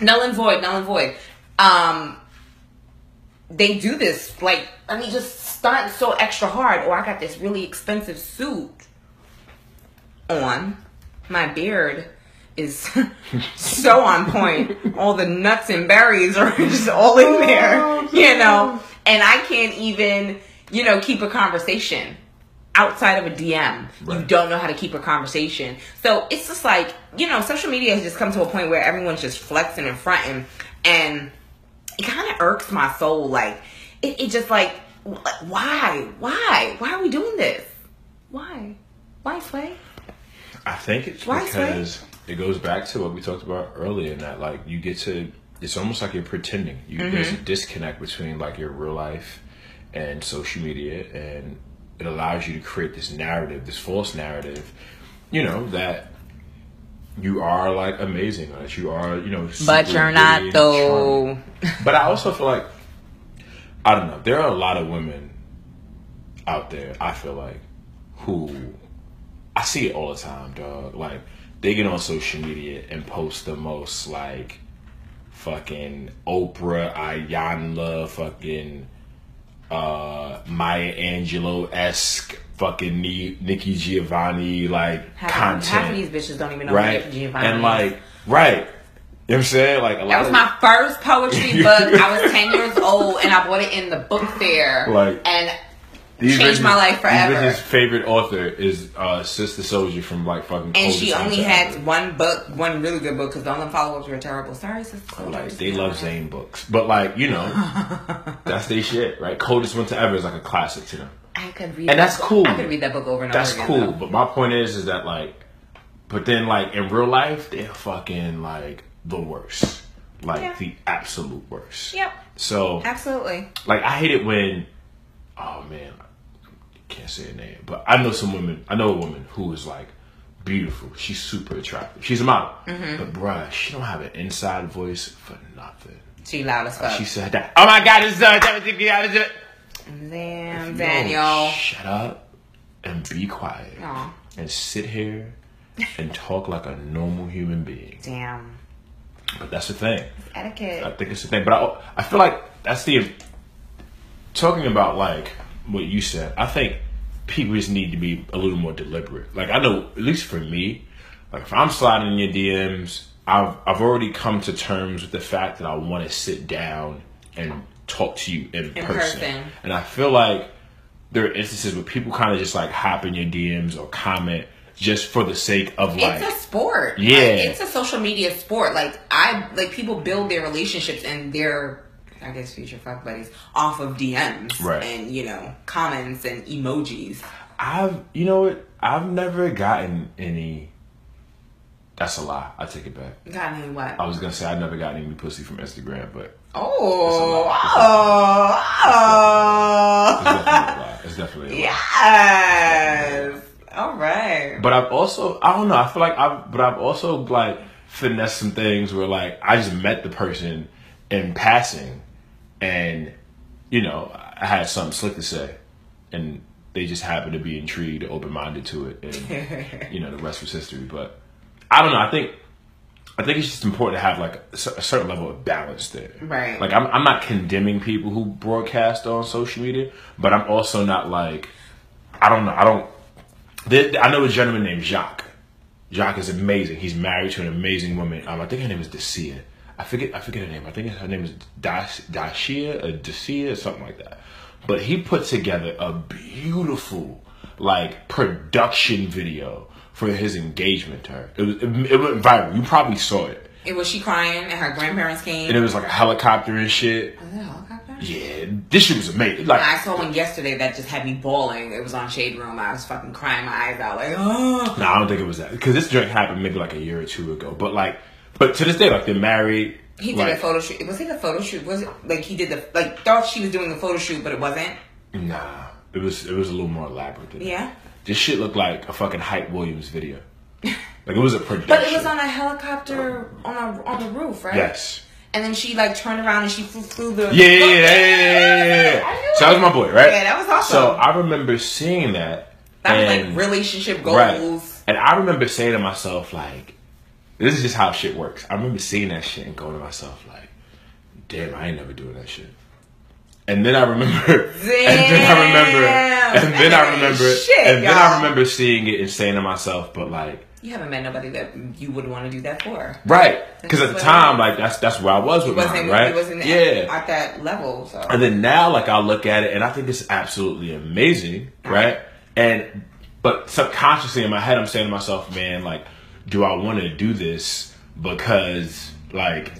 null and void, null and void. Um, they do this like let me just stunt so extra hard. Or I got this really expensive suit on. My beard is so on point. All the nuts and berries are just all in oh, there, you know. And I can't even, you know, keep a conversation outside of a DM. You don't know how to keep a conversation. So it's just like, you know, social media has just come to a point where everyone's just flexing and fronting. And it kind of irks my soul. Like, it, it just like, wh- why? Why? Why are we doing this? Why? Why, Sway? I think it's Why, Sway? because it goes back to what we talked about earlier in that like you get to it's almost like you're pretending. You Mm-hmm. there's a disconnect between like your real life and social media and it allows you to create this narrative, this false narrative, you know, that you are like amazing, that you are, you know, But you're not, though. charming. But I also feel like I don't know. There are a lot of women out there. I feel like who I see it all the time, dog. Like they get on social media and post the most like fucking Oprah, Iyanla, fucking uh Maya Angelou esque fucking Nikki Giovanni like Half, content, half of these bitches don't even know right? Giovanni And like, right? You know what I'm saying? Like a lot That was my first poetry book. I was 10 years old and I bought it in the book fair. Like- and These changed my life forever. His favorite author is uh, Sister Souljah from like fucking. and she only had Ever. one book, one really good book, because all the follow ups were terrible. Sorry, sister. Like they love Zane books, but like you know, that's their shit, right? Coldest Winter Ever is like a classic to them. I could read And that that's book- cool. I could read that book over and That's over again. cool, though. but my point is, is that like, but then like in real life, they're fucking like the worst, like Yeah. the absolute worst. Yep. So Absolutely. like I hate it when, oh man, I can't say a name, but I know some women. I know a woman who is like beautiful. She's super attractive. She's a model, Mm-hmm. but bruh, she don't have an inside voice for nothing. She loud as fuck. She said that. Oh my God, it's uh, Damn, Daniel. shut up and be quiet Aw. and sit here and talk like a normal human being. Damn. But that's the thing. Etiquette. I think it's the thing. But I, I feel like that's the talking about like what you said. I think people just need to be a little more deliberate. Like I know, at least for me, like if I'm sliding in your DMs, I've I've already come to terms with the fact that I want to sit down and talk to you in, In person. person. And I feel like there are instances where people kind of just like hop in your DMs or comment just for the sake of like it's a sport. Yeah. Like, it's a social media sport. Like I like people build their relationships and their I guess future fuck buddies off of DMs Right. and you know comments and emojis. I've you know what? I've never gotten any. That's a lie. I take it back. Got any what? I was gonna say I never got any pussy from Instagram, but oh, oh, it's definitely a lie. oh, oh. It's definitely a lie. yes. All right. But I've also I don't know. I feel like I've but I've also like finessed some things where like I just met the person in passing, and you know I had something slick to say, and they just happened to be intrigued, open minded to it, and you know the rest was history. But I don't know. I think I think it's just important to have like a a certain level of balance there. Right. Like I'm, I'm not condemning people who broadcast on social media, but I'm also not like, I don't know, I don't. I know a gentleman named Jacques. Jacques is amazing. He's married to an amazing woman. Um, I think her name is Dacia. I forget. I forget her name. I think her name is Dash, Dashia or Dacia or something like that. But he put together a beautiful like production video for his engagement to her. It was it, it went viral. You probably saw it. It was she crying and her grandparents came. And it was like a helicopter and shit. Was it a helicopter? Yeah, this shit was amazing. Like I saw one yesterday that just had me bawling. It was on Shade Room. I was fucking crying my eyes out, like, oh. No, I don't think it was that because this drink happened maybe like a year or two ago. But like, but to this day, like they're married. He did like, a photo shoot. Was it a photo shoot? Was it like he did the like thought she was doing a photo shoot, but it wasn't? Nah, it was it was a little more elaborate than that. Yeah. This shit looked like a fucking Hype Williams video. Like it was a production. But it was on a helicopter on a on the roof, right? Yes. And then she like turned around and she flew through the. Yeah, yeah, yeah, yeah, yeah, yeah. I So that was my boy, right? Yeah, that was awesome. So I remember seeing that. That was and- like relationship goals. Right. And I remember saying to myself, like, this is just how shit works. I remember seeing that shit and going to myself, like, damn, I ain't never doing that shit. And then I remember, and then I remember, and then I remember, Shit, and then I y'all. remember seeing it and saying to myself, but like, You haven't met nobody that you would want to do that for. right? Because at the time, it like that's that's where I was with mine, right? It wasn't yeah. at, at that level. So. And then now, like I look at it, and I think it's absolutely amazing, right? And but subconsciously in my head, I'm saying to myself, man, like, do I want to do this because like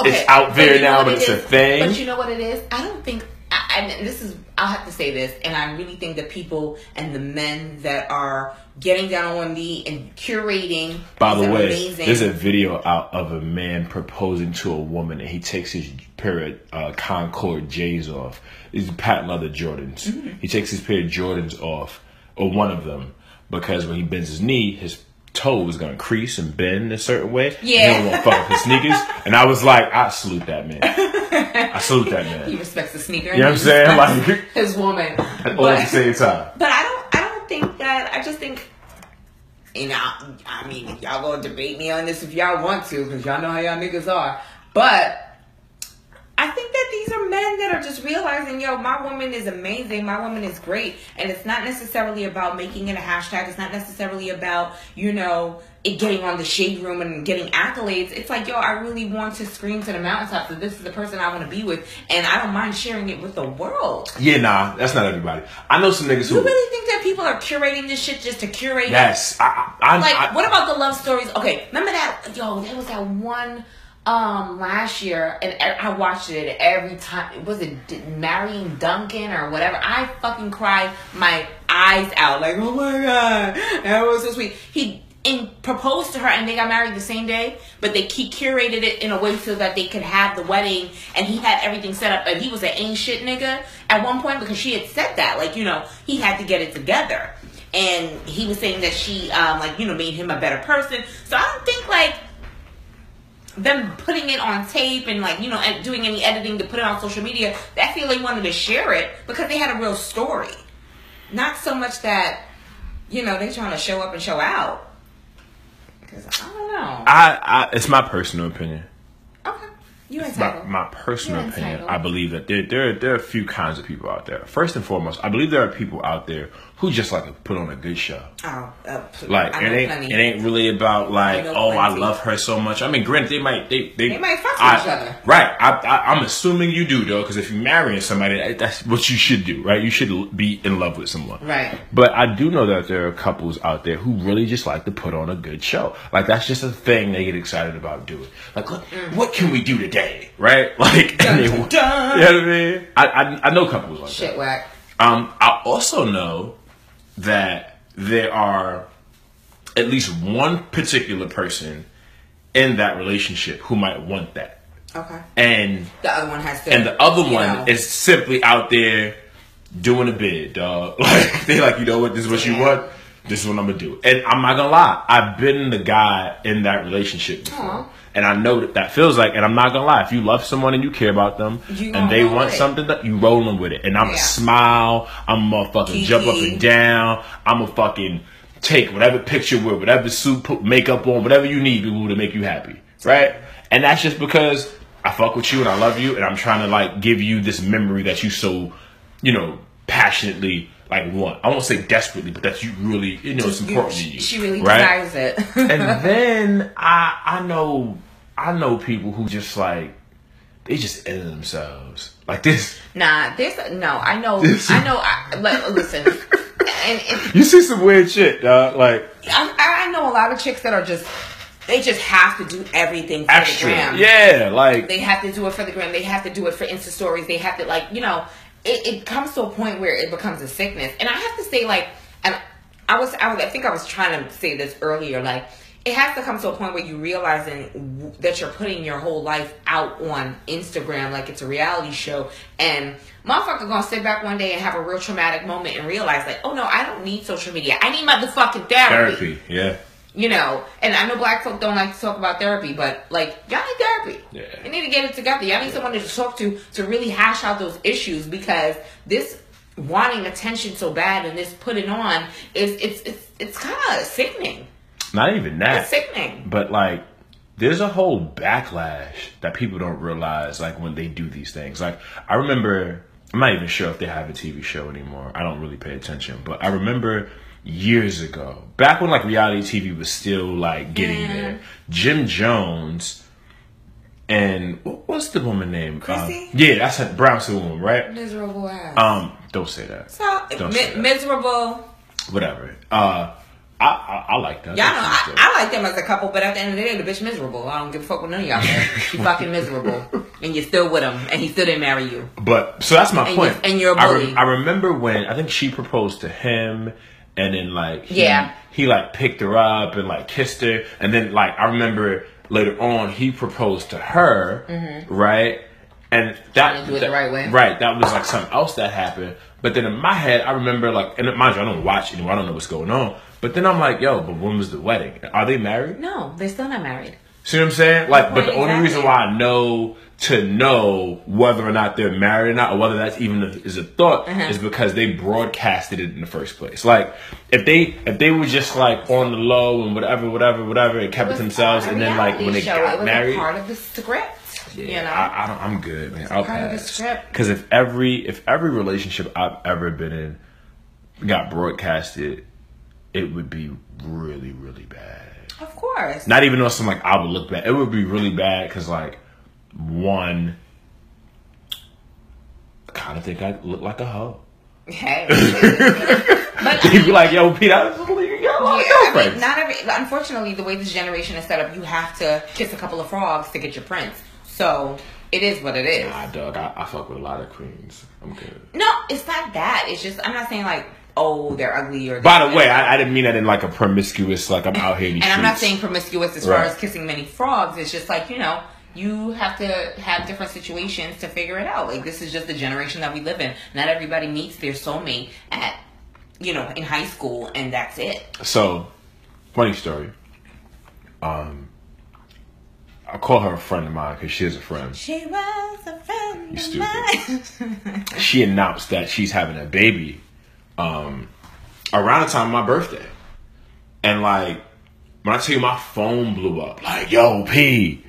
it's out there now, but it it's a thing? But you know what it is? I don't think. I, and this is. I'll have to say this, and I really think the people and the men that are getting down on one knee and curating. By the way, amazing, there's a video out of a man proposing to a woman, and he takes his pair of uh, Concord J's off. These patent leather Jordans. Mm-hmm. He takes his pair of Jordans off, or one of them, because when he bends his knee, his toe is gonna crease and bend a certain way. Yeah. he don't want to fuck up his sneakers. And I was like, I salute that man. I salute that man. he respects the sneaker. You know what I'm saying? Like, his woman. all at the same time. but I don't. I don't think that. I just think. You know, I mean, y'all gonna debate me on this if y'all want to, because y'all know how y'all niggas are. But I think that these are men that are just realizing, yo, my woman is amazing, my woman is great, and it's not necessarily about making it a hashtag. It's not necessarily about you know it getting on the shade room and getting accolades. It's like, yo, I really want to scream to the mountaintops that this is the person I want to be with, and I don't mind sharing it with the world. Yeah, nah, that's not everybody. I know some niggas who. You really think that people are curating this shit just to curate? it? Yes, I, I, I, Like, I, what about the love stories? Okay, remember that? Yo, there was that one um last year, and I watched it every time. Was it marrying Duncan or whatever? I fucking cried my eyes out. Like, oh my god, that was so sweet. He in, proposed to her, and they got married the same day. But they he curated it in a way so that they could have the wedding, and he had everything set up. And he was an ain't shit nigga at one point because she had said that, like you know, he had to get it together and he was saying that she um like you know made him a better person so i don't think like them putting it on tape and like you know doing any editing to put it on social media i feel they wanted to share it because they had a real story not so much that you know they trying to show up and show out because i don't know I, I, it's my personal opinion. okay you my, entitled my personal You're opinion. I believe that there, there, there are a few kinds of people out there. First and foremost, I believe there are people out there who just like to put on a good show. oh uh, Like I it ain't, plenty. it ain't really about like, know oh, I love her so much. I mean, granted, they might, they, they, They might fuck I- each other. right? I, I, I'm assuming you do though, because if you're marrying somebody, that's what you should do, right? You should be in love with someone, Right. But I do know that there are couples out there who really just like to put on a good show. Like that's just a thing they get excited about doing. Like, look, what can we do today, right? Like, Mm. Dun, dun. you know what I mean? I, I, I know couples like that. shit whack Um, I also know that there are at least one particular person in that relationship who might want that, okay and the other one has to and the other one know. is simply out there doing a bid, dog. Like they like, you know what? This is what you want. This is what I'm gonna do. And I'm not gonna lie, I've been the guy in that relationship before. Aw. And I know that that feels like, and I'm not gonna lie, if you love someone and you care about them, You and they want it. something, that you rolling with it. And I'm Yeah. a smile, I'm a fucking jump up and down, I'm a fucking take whatever picture with whatever suit, put makeup on, whatever you need to make you happy, right? And that's just because I fuck with you and I love you, and I'm trying to like give you this memory that you so, you know, passionately like want. I won't say desperately, but that you really, you know, it's important You- to you. She really right? desires it. and then I I know I know people who just like they just end themselves like this. nah, this no. I know. This- I know. I, like, listen, and it, You see some weird shit, dog. Like I, I know a lot of chicks that are just they just have to do everything for extra, the gram. yeah. Like They have to do it for the gram. They have to do it for Insta stories. They have to like you know. It, it comes to a point where it becomes a sickness, and I have to say like, and I was I was I think I was trying to say this earlier like. It has to come to a point where you realizing that you're putting your whole life out on Instagram like it's a reality show, and motherfucker gonna sit back one day and have a real traumatic moment and realize like, oh no, I don't need social media. I need motherfucking therapy therapy, yeah. You know, and I know black folk don't like to talk about therapy, but like y'all need therapy. Yeah. You need to get it together. Y'all need someone to talk to to really hash out those issues because this wanting attention so bad and this putting on is it's it's it's kind of sickening. Not even that. It's sickening. But like, there's a whole backlash that people don't realize, like when they do these things. Like, I remember, I'm not even sure if they have a TV show anymore. I don't really pay attention, but I remember years ago, back when like reality TV was still like getting there. Jim Jones and what- what's the woman name? Chrissy? Um, yeah, that's a brown suit woman, right? Miserable ass. Um, don't say that. so don't mi- say that. miserable. Whatever. Uh, I I, I like that. Y'all know I. I like them as a couple, but at the end of the day, the bitch miserable. I don't give a fuck with none of y'all. She fucking miserable, and you're still with him, and he still didn't marry you. But so that's my And point. you- and you're a I, re- bully. I remember when I think she proposed to him, and then like he, Yeah. he like picked her up and like kissed her, and then like I remember later on he proposed to her, right? And that Mm-hmm. Trying to do it the that- right way. right? That was like something else that happened. But then in my head, I remember like, and mind you, I don't watch anymore. I don't know what's going on. But then I'm like, yo, but when was the wedding? Are they married? No, they're still not married. See what I'm saying? Like, but the only Exactly. reason why I know to know whether or not they're married or not, or whether that's even a, is a thought, Uh-huh. is because they broadcasted it in the first place. Like, if they if they were just like on the low and whatever, whatever, whatever, and kept it, was themselves, and then like when they show. it got was married, a part of the script. yeah, you know, I, I don't, I'm good, man. I'll part of the script. Because if every if every relationship I've ever been in got broadcasted, it would be really, really bad. of course. Not even on some like I would look bad. It would be really bad because like one, I kind of think I look like a hoe. Hey, but He'd be like, "Yo, Pete, I was you got a lot Yeah, I mean, not every. Unfortunately, the way this generation is set up, you have to kiss a couple of frogs to get your prince. So it is what it is. Nah, dog, I, I fuck with a lot of queens. I'm good. No, it's not that. It's just I'm not saying like, oh, they're ugly or. By the way, I, I didn't mean that in like a promiscuous, like I'm out here and I'm not saying promiscuous as far as kissing many frogs. It's just like you know. You have to have different situations to figure it out. Like this is just the generation that we live in. Not everybody meets their soulmate at, you know, in high school, and that's it. So, funny story. Um, I call her a friend of mine because she is a friend. She was a friend You of stupid. mine. she announced that she's having a baby um around the time of my birthday. And like when I tell you my phone blew up, like, yo, P,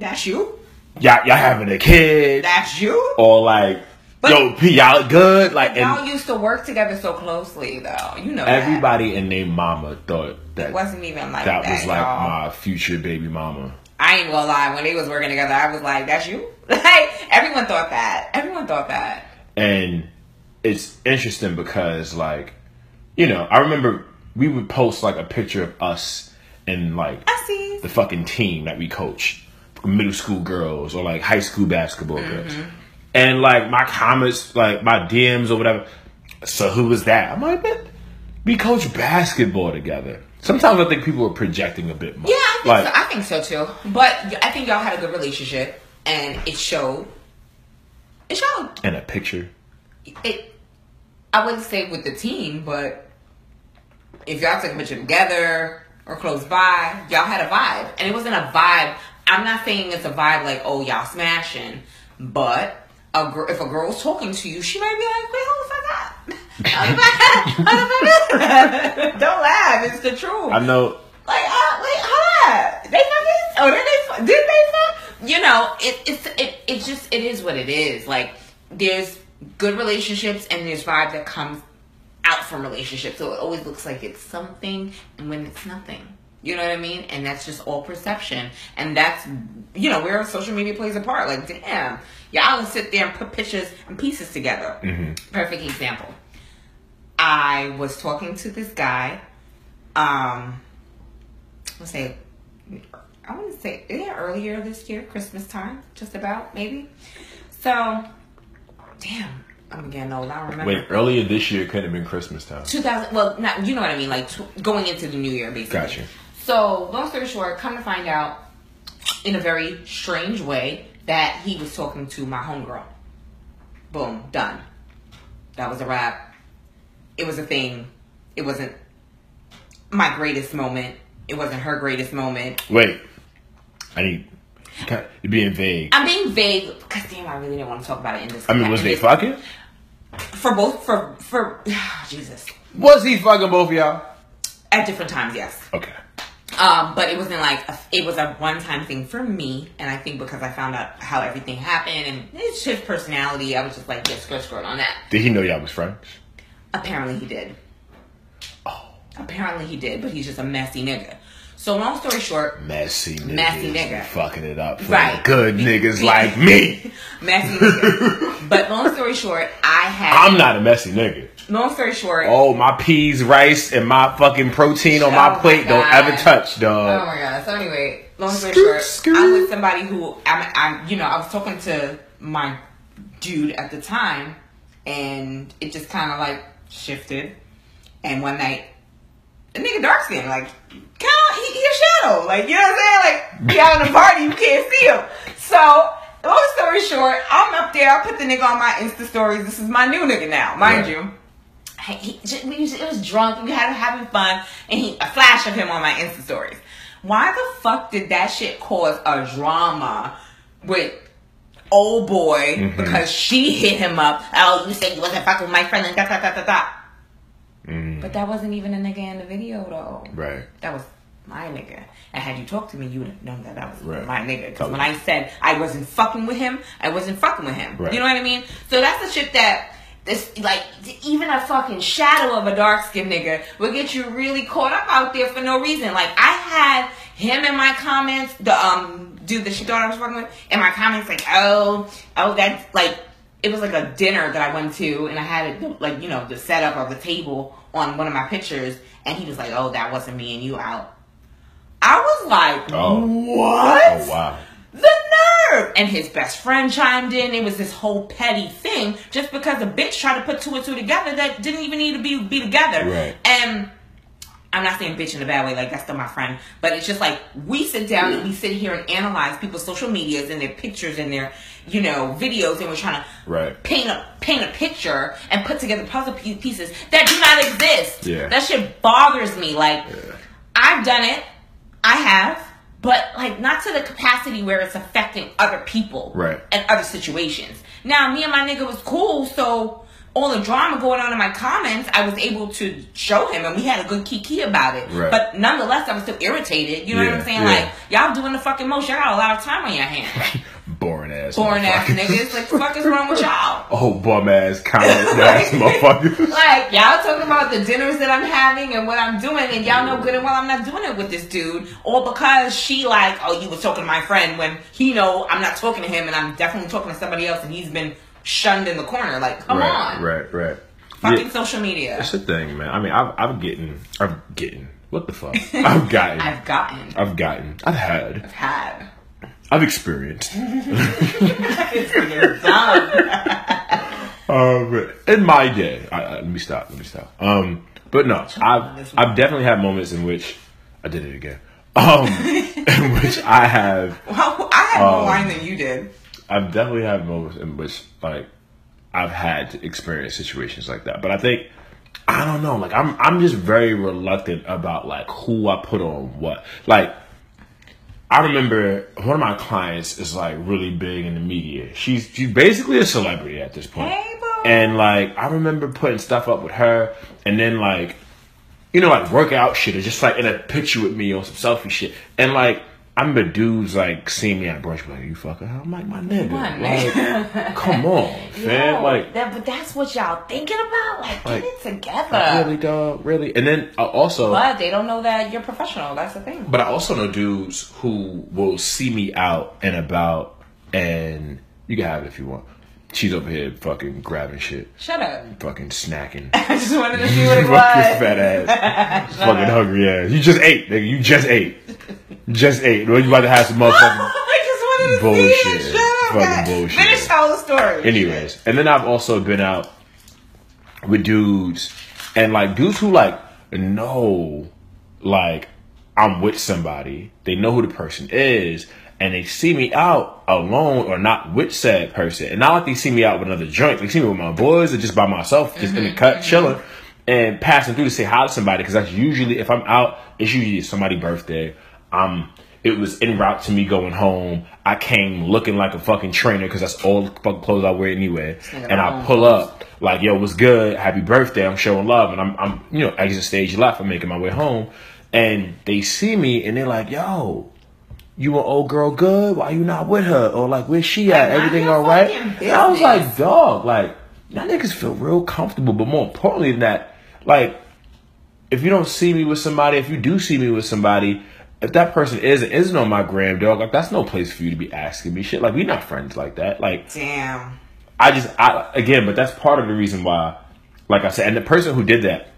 That's you. y'all, y'all having a kid? That's you. or like, But- yo, P, y'all good? Like Y'all used to work together so closely, though. You know that. everybody and their mama thought that It wasn't even like that that. was like y'all. my future baby mama. I ain't gonna lie. When they was working together, I was like, "That's you." Like everyone thought that. Everyone thought that. And it's interesting because like, you know, I remember we would post like a picture of us and like the fucking team that we coach, middle school girls or like high school basketball girls. Mm-hmm. And like my comments, like my DMs or whatever. So who was that? I'm like, man, we coach basketball together. Sometimes I think people are projecting a bit more. Yeah, I think like, so. I think so too. But I think y'all had a good relationship, and it showed. It showed. in a picture. It. I wouldn't say with the team, but if y'all took a picture together or close by, y'all had a vibe, and it wasn't a vibe. I'm not saying it's a vibe like oh y'all smashing, but a gr- if a girl's talking to you, she might be like, wait, hold the fuck up. Don't laugh. It's the truth. I know Like, uh, wait, hold up. They fucking, oh, then they, did they fuck? you know, it, it's it it's just it is what it is. Like there's good relationships and there's vibe that comes out from relationships. So it always looks like it's something, and when it's nothing. You know what I mean? And that's just all perception. And that's, you know, where social media plays a part. Like, damn, y'all sit there and put pictures and pieces together. Perfect example. I was talking to this guy, um, let's say, I want to say, yeah, earlier this year, Christmas time, just about, maybe. So, damn, I'm getting old. I don't remember. Wait, earlier this year couldn't have been Christmas time. 2000 well not, you know what i mean like tw- going into the new year basically Gotcha. So long story short come to find out in a very strange way that he was talking to my homegirl boom done that was a wrap it was a thing it wasn't my greatest moment it wasn't her greatest moment Wait, I need. You're being vague. i'm being vague because damn i really didn't want to talk about it in this I mean, was they fucking? for both for for jesus Was he fucking both of y'all? at different times yes Okay. Um, but it wasn't like a, it was a one time thing for me, and I think because I found out how everything happened and it's his personality, I was just like, yeah, skirt skirt on that. Did he know y'all was friends? Apparently he did. Oh. Apparently he did, but he's just a messy nigga. So long story short, Messy niggas. Messy nigga. Fucking it up for Right. good niggas like me. messy nigga. but long story short, I had. I'm not a messy nigga. long story short. Oh, my peas, rice, and my fucking protein on Oh my my plate don't ever touch, dog. Oh my god. So anyway, long story short. I'm with somebody who I'm, I'm, you know, I was talking to my dude at the time, and it just kind of like shifted. And one night, the nigga dark skin, like, kind of, he, he a shadow, like, you know what I'm saying? Like, he out in the party, you can't see him. So, long story short, I'm up there. I put the nigga on my Insta stories. This is my new nigga now, mind Right. you he, he, we was, it was drunk. We had having fun, and he a flash of him on my Insta stories. Why the fuck did that shit cause a drama with old boy Mm-hmm. because she hit him up? Oh, you said you wasn't fucking with my friend, and da da da da da. Mm, But that wasn't even a nigga in the video though. right. That was my nigga. And had you talked to me, you would have known that that was Right. my nigga. Because when I said I wasn't fucking with him, I wasn't fucking with him. Right. You know what I mean? So that's the shit that this like even a fucking shadow of a dark skinned nigga will get you really caught up out there for no reason. Like I had him in my comments, the um dude that she thought I was fucking with, in my comments like, oh, oh that's like it was like a dinner that I went to, and I had it like you know the setup of the table on one of my pictures, and he was like, "Oh, that wasn't me and you out." I was like, Oh. oh "What? Oh, wow. The nerve!" And his best friend chimed in. It was this whole petty thing, just because a bitch tried to put two and two together that didn't even need to be be together. Right. And I'm not saying bitch in a bad way, like that's still my friend, but it's just like we sit down and we sit here and analyze people's social medias and their pictures and their, you know, videos, and we're trying to Right. paint a paint a picture and put together puzzle pieces that do not exist. Yeah. That shit bothers me. Like Yeah. I've done it, I have, but like not to the capacity where it's affecting other people, Right. and other situations. Now, me and my nigga was cool, so all the drama going on in my comments, I was able to show him, and we had a good kiki about it. Right. But nonetheless, I was still irritated. You know what I'm saying? yeah. Like y'all doing the fucking most. Y'all got a lot of time on your hands. Boring ass. Boring ass niggas. Like, the fuck is wrong with y'all? Oh, bum ass, comment ass motherfuckers. Like y'all talking about the dinners that I'm having and what I'm doing, and y'all know good and well I'm not doing it with this dude, or because she like, oh, you was talking to my friend when he know I'm not talking to him, and I'm definitely talking to somebody else, and he's been shunned in the corner. Like, come right, on, right, right. fucking Yeah, social media. That's the thing, man. I mean, I've, I'm getting, I'm getting. What the fuck? I've gotten. I've gotten, I've gotten. I've had. I've had. I've experienced. It's getting dumb. Um, in my day, I, I, let me stop. Let me stop. Um, but no, I've I've definitely had moments in which I did it again. Um, in which I have Well, I had Um, more wine than you did. I've definitely had moments in which like I've had to experience situations like that. But I think I don't know, like I'm I'm just very reluctant about like who I put on what. Like I remember one of my clients is like really big in the media. She's she's basically a celebrity at this point. Hey. And like I remember putting stuff up with her and then like you know, like workout shit or just like in a picture with me on some selfie shit. And like, I remember dudes like seeing me at brunch, like you fucker. I'm like my nigga. on, like, come on, fam. Yo, like, that, but that's what y'all thinking about. Like, Like, get it together. really, dog, really. And then uh, also, But they don't know that you're professional. That's the thing. But I also know dudes who will see me out and about, and you can have it if you want. She's up here fucking grabbing shit, Shut up. fucking snacking. I just wanted to see what it Fuck your was. fat ass. fucking hungry ass. You just ate, nigga. You just ate. Just ate. Well, you about to have some motherfucking. I just wanted to see Bullshit. it. Shut up. Fucking guys. bullshit. Finish all the whole story. Anyways, and then I've also been out with dudes, and like dudes who like know, like I'm with somebody. They know who the person is, and they see me out alone or not with said person. And not like they see me out with another joint. They see me with my boys or just by myself, just in the cut, chilling. And passing through to say hi to somebody because that's usually if I'm out, it's usually somebody's birthday. Um, it was en route to me going home. I came looking like a fucking trainer because that's all the fucking clothes I wear anyway. And I pull up like, "Yo, what's good? Happy birthday!" I'm showing love, and I'm, I'm, you know, exit stage left. I'm making my way home, and they see me, and they're like, "Yo, you an old girl good? Why you not with her? Or like, where's she at? Like, Everything all right?" And I was like, "Dog, like, y'all niggas feel real comfortable, but more importantly than that, like." if you don't see me with somebody, if you do see me with somebody, if that person isn't isn't on my gram, dog, like that's no place for you to be asking me shit. Like we not friends like that. Like Damn. I just I again, but that's part of the reason why, like I said, and the person who did that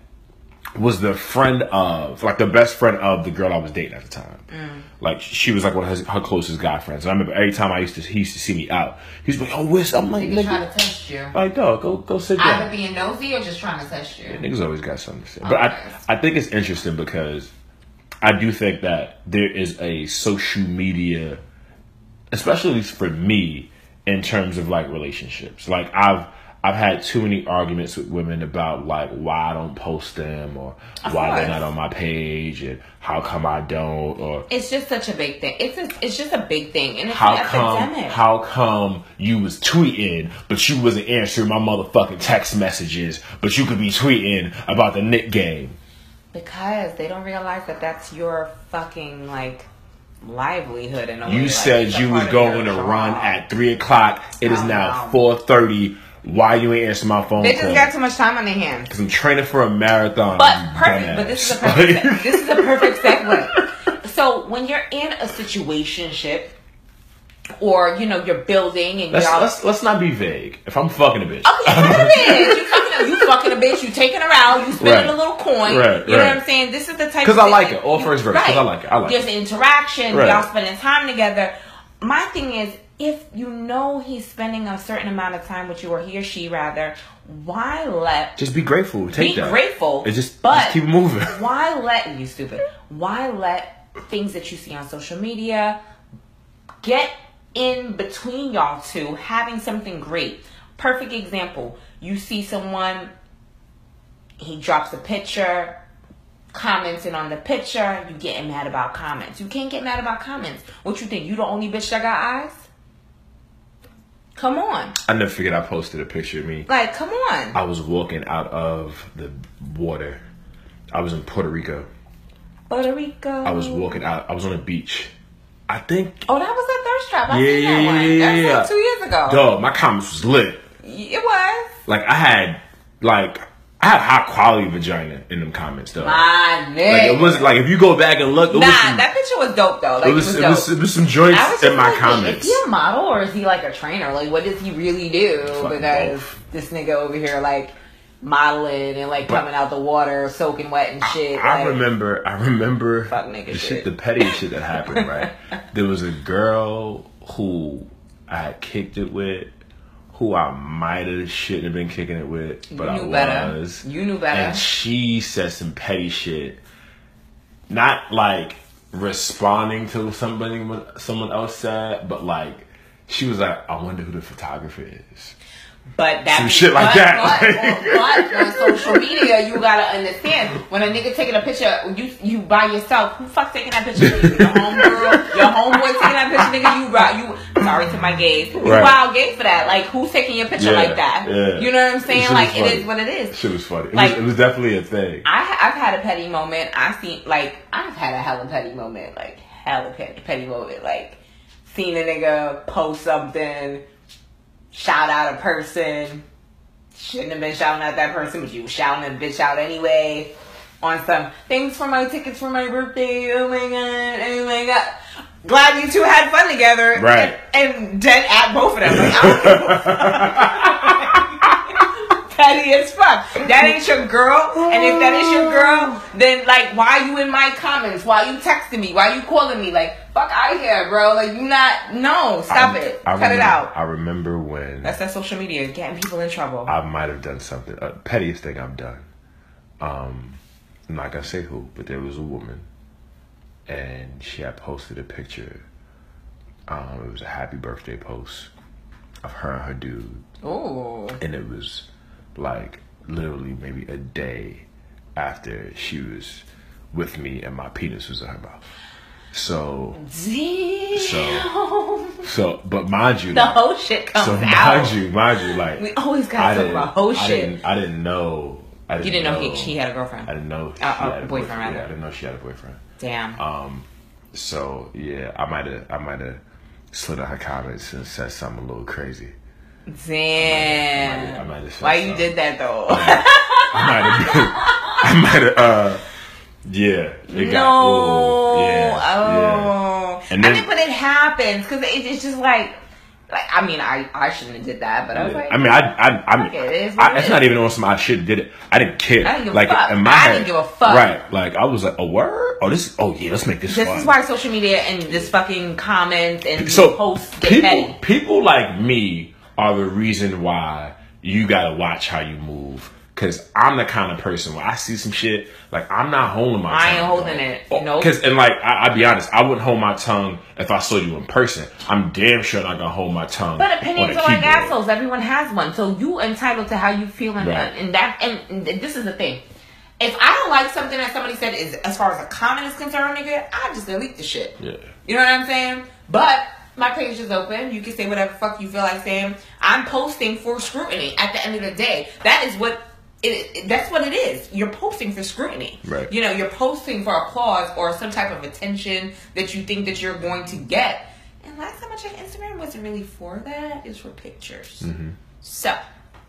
was the friend of like the best friend of the girl I was dating at the time. Mm. Like she was like one of his, her closest guy friends. And I remember every time I used to he used to see me out, He's like, "Oh, where's?" I'm like, Nigga trying "Nigga, to test you. like dog, go go sit down." Either being nosy or just trying to test you. Niggas always got something to say. But I, I think it's interesting because I do think that there is a social media, especially for me, in terms of like relationships. Like I've I've had too many arguments with women about like why I don't post them or why they're not on my page and how come I don't or It's just such a big thing. It's a, it's just a big thing, and it's how an come epidemic. how come you was tweeting but you wasn't answering my motherfucking text messages but you could be tweeting about the Knick game. because they don't realize that that's your fucking like livelihood in a way. You Like, said it's you was going to run at three o'clock. It is now no. four thirty. Why you ain't answering my phone Bitches call? got too much time on their hands. Because I'm training for a marathon. But you perfect. But this is a perfect. se- this is a perfect segue. So when you're in a situationship, or you know you're building and let's, y'all. let's let's not be vague. If I'm fucking a bitch, Okay, fucking a bitch. You fucking, a, you fucking a bitch. You taking her out. You spending Right. a little coin. Right, you know right. what I'm saying? This is the type. Because I like it. All you- first verse, 'cause I like it. I like There's it. interaction. Y'all spending time together. My thing is, if you know he's spending a certain amount of time with you, or he or she rather, why let just be grateful. Take be that. grateful. It just, but just keep moving. why let you stupid? Why let things that you see on social media get in between y'all two having something great? Perfect example. You see someone, he drops a picture, commenting on the picture, you getting mad about comments. You can't get mad about comments. What you think? You the only bitch that got eyes? Come on. I never forget. I posted a picture of me. Like, come on. I was walking out of the water. I was in Puerto Rico. Puerto Rico. I was walking out. I was on a beach. I think. Oh, that was a thirst trap. I Yeah, seen that yeah, one. yeah, That was yeah. like two years ago. Dog, my comments was lit. It was. Like I had, like I had high quality vagina in them comments though. My Like nigga. it was like if you go back and look, it nah, was some, that picture was dope though. Like it was, it it was was, dope. it was some joints was in my like, comments. Is he a model or is he like a trainer? Like, what does he really do? Fucking because this nigga over here like modeling and like But- coming out the water, soaking wet and shit. I like, remember, I remember Fuck nigga the shit. shit, the petty shit that happened. Right, there was a girl who I had kicked it with, who I might have shouldn't have been kicking it with, but you I better. was. You knew better. And she said some petty shit. Not like responding to somebody someone else said, but like she was like, I wonder who the photographer is. But that Some shit like but, that. But, but, on social media, you gotta understand when a nigga taking a picture, you you by yourself. Who fuck taking that picture? Your homegirl, your homeboy taking that picture, nigga. You? You sorry to my gays. Right. wild gay for that? Like who's taking your picture Yeah, like that? yeah. You know what I'm saying? Shit Like it is what it is. Shit was funny. It, Like- was, it was definitely a thing. I I've had a petty moment. I seen like I've had a hella petty moment. Like hella petty, petty moment. Like, seen a nigga post something, shout out a person, shouldn't have been shouting at that person, but you shouting a bitch out anyway. On some thanks for my tickets for my birthday. Oh my god! Oh my god! Glad you two had fun together. Right. And, and dead at both of them. Like, I petty as fuck. That ain't your girl. And if that is your girl, then like, why are you in my comments? Why are you texting me? Why are you calling me? Like, fuck out here, bro. Like, you not. No, stop I- it. I Cut remember, it out. I remember when That's that social media getting people in trouble. I might have done something. Uh, pettiest thing I've done. Um, I'm not gonna say who, but there was a woman, and she had posted a picture. Um, it was a happy birthday post of her and her dude, Ooh. and it was like literally maybe a day after she was with me and my penis was in her mouth. So, Damn. so, so, but mind you, the like- whole shit comes so out. mind you, mind you, like We always talk didn't, whole I shit. didn't, I didn't know. I didn't You didn't know he, she had a girlfriend. I didn't know she Uh, uh, had a boyfriend, boyfriend. rather. Yeah, I didn't know she had a boyfriend. Damn. Um, so yeah, I might have, I might have slid on her comments and said something a little crazy. Damn. I might Why you did that though? I might have, I might have, uh, yeah. It no. got, ooh, yeah, oh. yeah. And I then- think, but it happens because it, it's just like, like I mean, I I shouldn't have did that, but I was like, I mean, I, I, I mean, it, is I, it it's is. not even on some I should have did it. I didn't care. I didn't give a like fuck. in my I head, didn't give a fuck. Right, like I was like, a word? Oh, this. Oh yeah, let's make this. this fun. is why social media and this fucking comments and so posts get people, petty. people like me are the reason why you gotta watch how you move. Cause I'm the kind of person where I see some shit, like I'm not holding my tongue. I tongue. ain't holding it. No. Nope. Cause and like I, I'll be honest, I wouldn't hold my tongue if I saw you in person. I'm damn sure not gonna hold my tongue. But on opinions are like assholes. Everyone has one, so you entitled to how you feel, and, Right. and that. And, and this is the thing: if I don't like something that somebody said, is as far as a comment is concerned, nigga, I just delete the shit. Yeah. You know what I'm saying? But my page is open. You can say whatever fuck you feel like saying. I'm posting for scrutiny. At the end of the day, that is what. It, it- that's what it is. You're posting for scrutiny. Right. You know, you're posting for applause or some type of attention that you think that you're going to get. And last time I checked, Instagram wasn't really for that. It's for pictures. Mm-hmm. So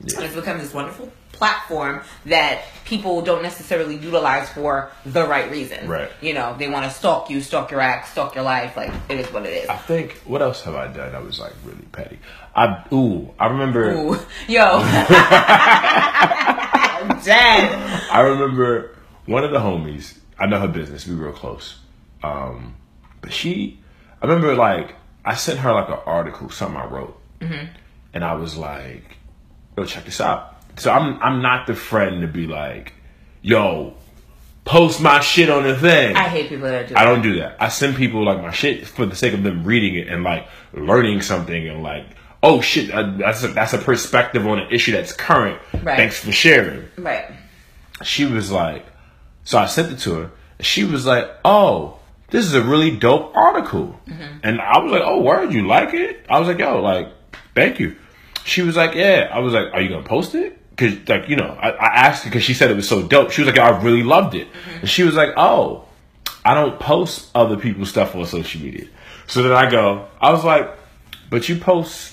it's become this wonderful platform that people don't necessarily utilize for the right reason. Right. You know, they want to stalk you, stalk your act, stalk your life. Like it is what it is. I think what else have I done that was like really petty? I ooh, I remember Ooh, yo, dead. I remember one of the homies. I know her business. We were real close. Um, but she, I remember like I sent her like an article, something I wrote, and I was like, "Yo, check this out." So I'm I'm not the friend to be like, "Yo, post my shit on the thing." I hate people that do. I that. don't do that. I send people like my shit for the sake of them reading it and like learning something and like, oh shit, uh, that's a, that's a perspective on an issue that's current. Right. Thanks for sharing. Right. She was like, so I sent it to her. And she was like, oh, this is a really dope article. And I was like, oh, word, you like it? I was like, yo, like, thank you. She was like, yeah. I was like, are you gonna post it? Cause like you know, I, I asked her because she said it was so dope. She was like, I really loved it. And she was like, oh, I don't post other people's stuff on social media. So then I go, I was like, but you post,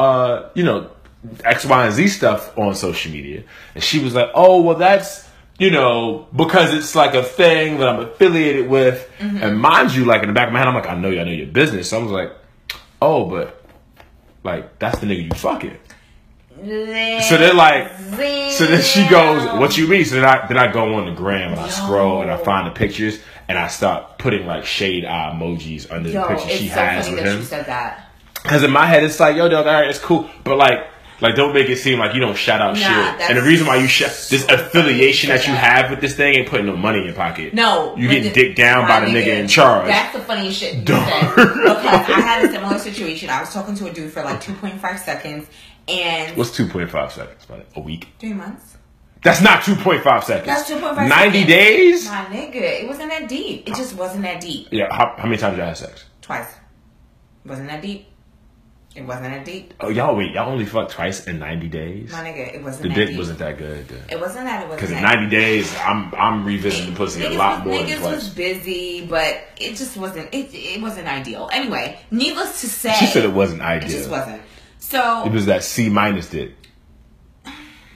uh, you know, X, Y, and Z stuff on social media. And she was like, oh, well, that's, you know, because it's like a thing that I'm affiliated with. And mind you, like in the back of my head, I'm like, I know you, I know your business. So I was like, oh, but like, that's the nigga you fucking. So they're like, so then she goes, "What you mean?" So then I then I go on the gram and I scroll and I find the pictures and I start putting like shade eye emojis under Yo, the picture she so has with him. You said that. Because in my head it's like, yo, dog, all right, it's cool, but like. Like don't make it seem like you don't shout out Nah, shit. And the reason why you shout this affiliation that you have with this thing ain't putting no money in your pocket. No, you getting dicked down by the nigga in charge. That's the funniest shit you said. Because I had a similar situation. I was talking to a dude for like 2.5 seconds and What's two point five seconds? About a week? three months. That's not two point five seconds. That's 2.5 Ninety seconds. days? My nigga, it wasn't that deep. It just wasn't that deep. Yeah. How, how many times did you have sex? Twice. Wasn't that deep. It wasn't a deep. Oh, y'all wait, y'all only fucked twice in 90 days? My nigga, it wasn't The dick deep. wasn't that good. It wasn't that. It wasn't Because in that 90 days, I'm I'm revisiting the pussy a lot was, more niggas was busy, but it just wasn't. It it wasn't ideal. Anyway, needless to say, She said it wasn't ideal. it just wasn't. So It was that C minus dick.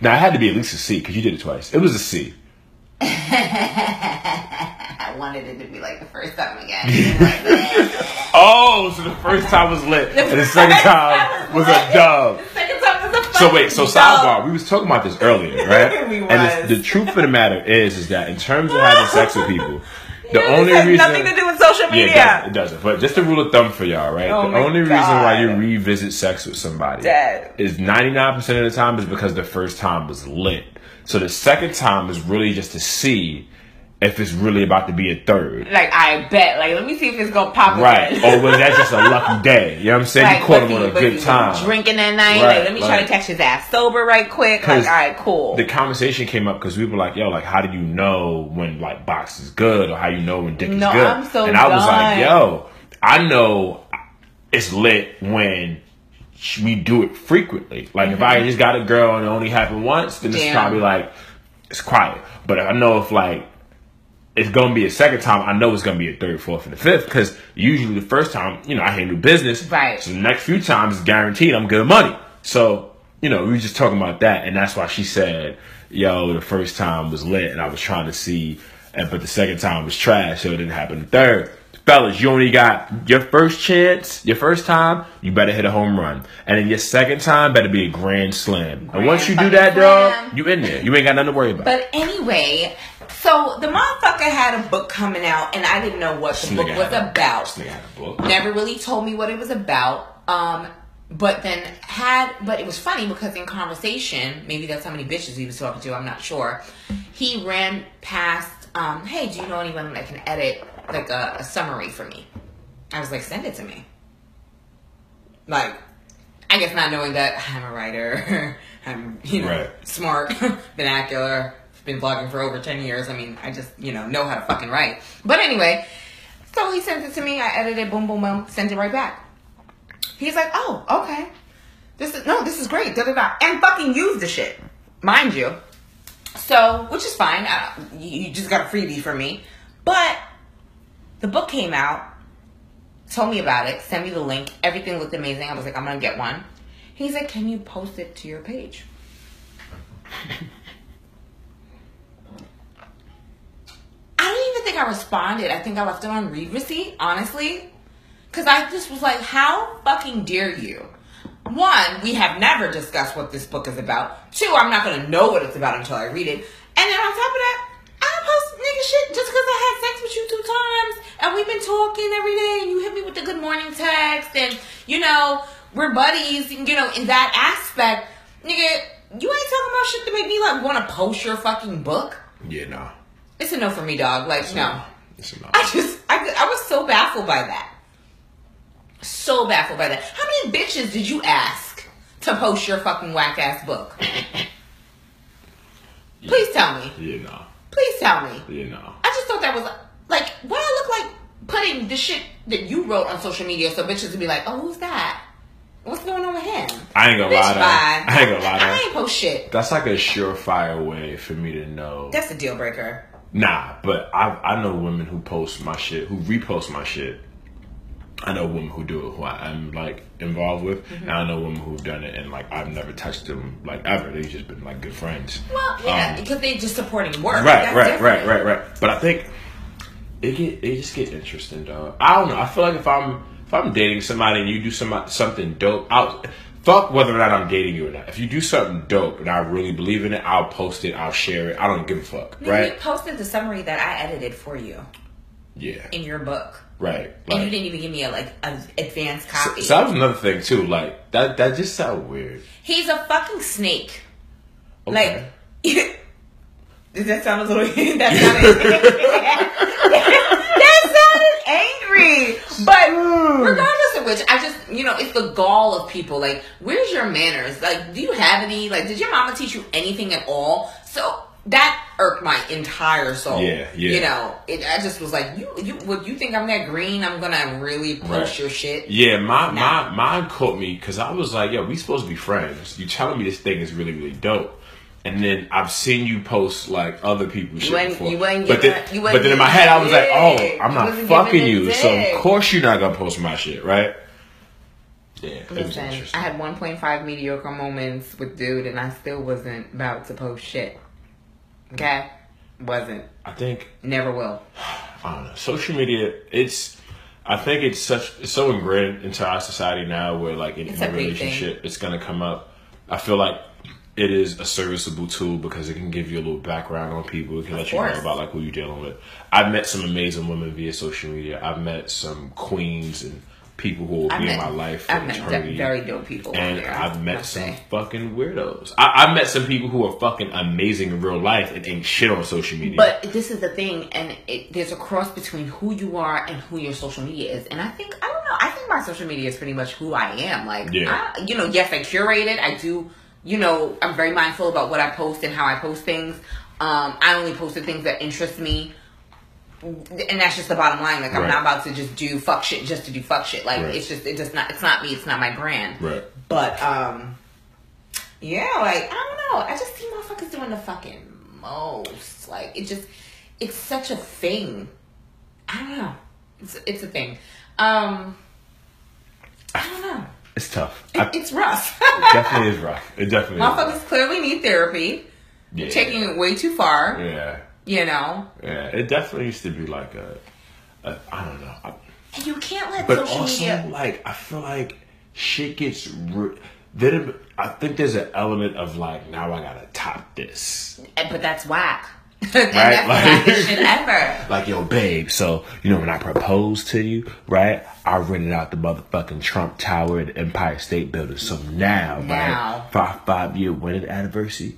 Now it had to be at least a C because you did it twice. It was a C. I wanted it to be like the first time again. Oh, so the first time was lit, and the second time was a dub. The second time was a So wait, so sidebar. We was talking about this earlier, right? And the truth of the matter is, is that in terms of having sex with people, the This only has reason nothing to do with social Yeah, media. it doesn't, it doesn't. But just a rule of thumb for y'all, right? Oh the only reason why you revisit sex with somebody Dead. is 99% of the time is because the first time was lit. So the second time is really just to see if it's really about to be a third. Like I bet. Like let me see if it's gonna pop. Right. again. or was that just a lucky day? You know what I'm saying? Like, you caught him on a good time. Drinking that night. Right, like, let me try to catch his ass sober right quick. Like, all right, cool. The conversation came up because we were like, "Yo, like, how do you know when like box is good, or how you know when dick is good?" I'm so and I was like, "Yo, I know it's lit when we do it frequently. Like, if I mm-hmm. just got a girl and it only happened once, then it's probably like it's quiet. But I know if like it's gonna be a second time, I know it's gonna be a third, fourth, and the fifth. Because usually the first time, you know, I handle business. Right. So the next few times is guaranteed I'm good money. So, you know, we were just talking about that, and that's why she said, "Yo, the first time was lit, and I was trying to see, and but the second time was trash, so it didn't happen the third. Fellas, you only got your first chance, your first time, you better hit a home run, and then your second time better be a grand slam. and once you do that, dog, you in there. You ain't got nothing to worry about. But anyway, so the motherfucker had a book coming out, and I didn't know what the book was a- about. This had a book. Never really told me what it was about. Um, but then had, but it was funny because in conversation, maybe that's how many bitches he was talking to. I'm not sure. He ran past. Um, hey, do you know anyone that can edit like a, a summary for me? I was like, send it to me. Like, I guess not knowing that I'm a writer, I'm you know Right. smart, vernacular, been vlogging for over ten years. I mean, I just you know know how to fucking write. But anyway, so he sent it to me. I edited, boom, boom, boom, sent it right back. He's like, oh, okay. This is no, this is great. Da da da, and fucking use the shit, mind you. So, which is fine. Uh, you, just got a freebie for me, but the book came out. Told me about it. Sent me the link. Everything looked amazing. I was like, I'm gonna get one. He's like, can you post it to your page? I don't think I responded. I think I left it on read receipt, honestly. Because I just was like, how fucking dare you? One, we have never discussed what this book is about. Two, I'm not going to know what it's about until I read it. And then on top of that, I post nigga shit just because I had sex with you two times and we've been talking every day and you hit me with the good morning text and, you know, we're buddies, and, you know, in that aspect, nigga, you ain't talking about shit to make me like want to post your fucking book. Yeah, no. It's a no for me, dog. Like, no. It's a no. I just, I, I was so baffled by that. So baffled by that. How many bitches did you ask to post your fucking whack ass book? Please tell me. Yeah, no. Please tell me. Yeah, no. I just thought that was like, what I look like putting the shit that you wrote on social media so bitches would be like, oh, who's that? What's going on with him? I ain't gonna Bitch, lie to bye. I ain't gonna lie to I ain't post shit. That's like a surefire way for me to know. That's a deal breaker. Nah, but I I know women who post my shit, who repost my shit. I know women who do it, who I, am like involved with, Mm-hmm. and I know women who've done it, and like I've never touched them like ever. They've just been like good friends. Well, yeah, Um, because they just supporting work. right, That's right, different. right, right, right. But I think it get it just get interesting, dog. I don't know. I feel like if I'm if I'm dating somebody and you do some something dope, I'll fuck whether or not I'm dating you or not. If you do something dope and I really believe in it, I'll post it, I'll share it. I don't give a fuck, You right? posted the summary that I edited for you Yeah, in your book, right. and you didn't even give me a like an advanced copy. so that was another thing too. Like that that just sound weird. He's a fucking snake. Okay. Like, does that sound a little? that sounded. that sounded angry. But hmm. regardless of which, I just you know it's the gall of people. Like, where's your manners? Like, do you have any? Like, did your mama teach you anything at all? So that irked my entire soul. Yeah, yeah. You know, it, I just was like, you, you, would you think I'm that green? I'm gonna really push Right. your shit. Yeah, my Nah. my mine caught me because I was like, "Yo, we supposed to be friends." You telling me this thing is really really dope, and then I've seen you post like other people's shit before. you but then, you but then in my head, I was like, "Oh. I'm not fucking you, so of course you're not gonna post my shit, right?" Yeah, Listen. I had 1.5 mediocre moments with dude, and I still wasn't about to post shit. Okay, wasn't. I think Never will. I don't know. Social media, it's. I think it's such it's so ingrained into our society now, where like in, in a relationship, it's gonna come up. I feel like it is a serviceable tool because it can give you a little background on people. It can let you know about like who you're dealing with. I've met some amazing women via social media. I've met some queens and people who will I've be in my life for I've met eternity. de- very dope people and there, I've met some say. fucking weirdos. I, I've met some people who are fucking amazing in real life and ain't shit on social media. But this is the thing, and it, there's a cross between who you are and who your social media is. And I think I don't know. I think my social media is pretty much who I am. Like, Yeah. I, you know, yes, I curate it. I do. You know, I'm very mindful about what I post and how I post things. Um, I only post the things that interest me. And that's just the bottom line. Like I'm not about to just do fuck shit just to do fuck shit. Like Right. it's just it does not it's not me, it's not my brand. Right. But um yeah, like I don't know. I just see motherfuckers doing the fucking most. Like it just it's such a thing. I don't know. It's it's a thing. Um I don't know. It's tough. It, I, it's rough. definitely is rough. It definitely is. rough. Motherfuckers clearly need therapy. Yeah. Taking it way too far. Yeah, You know. yeah. It definitely used to be like a, a I don't know. I, you can't let but social also, media like, I feel like shit gets. Re- then I think there's an element of like, now I gotta top this. Eh, but that's whack. Right, like- the shit ever. Like, yo, babe. So you know when I proposed to you, right? I rented out the motherfucking Trump Tower at the Empire State Building. So now, Now. right, five five year wedding anniversary.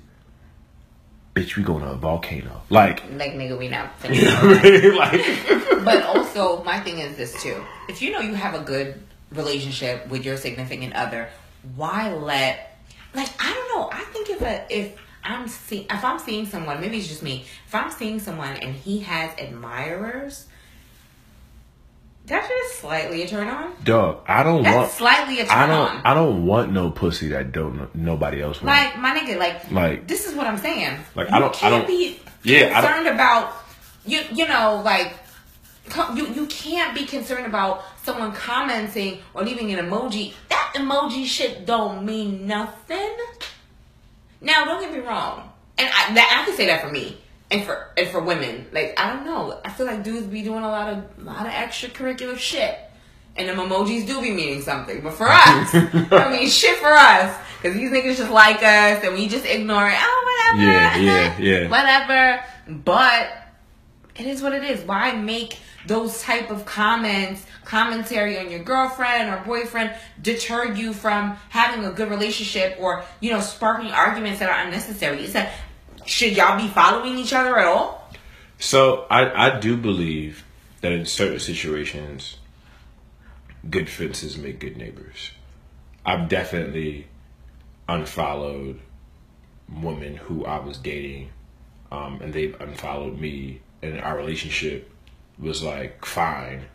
Bitch, we going to a volcano. Like, Like nigga, we not finished. like, but also my thing is this too if you know you have a good relationship with your significant other why let like i don't know i think if a if i'm see if i'm seeing someone maybe it's just me if i'm seeing someone and he has admirers that's just slightly a turn on dog. I don't that's want. slightly a turn I don't. on I don't want no pussy that don't nobody else want. like my nigga like Like- this is what i'm saying Like, you I don't- I can't don't- be Yeah, I concerned about you you know like you you can't be concerned about someone commenting or leaving an emoji that emoji shit don't mean nothing now don't get me wrong. And I, that, I can say that for me and for and for women. Like i don't know. I feel like dudes be doing a lot of lot of extracurricular shit. And them emojis do be meaning something. But for us i mean shit for us. Because these niggas just like us and we just ignore it. Oh whatever. Yeah, yeah, yeah. whatever. But it is what it is. Why make those type of comments, commentary on your girlfriend or boyfriend deter you from having a good relationship or, you know, sparking arguments that are unnecessary? Is that should y'all be following each other at all? So I I do believe that in certain situations, good fences make good neighbors. I've definitely unfollowed women who I was dating, um, and they've unfollowed me, and our relationship was like fine.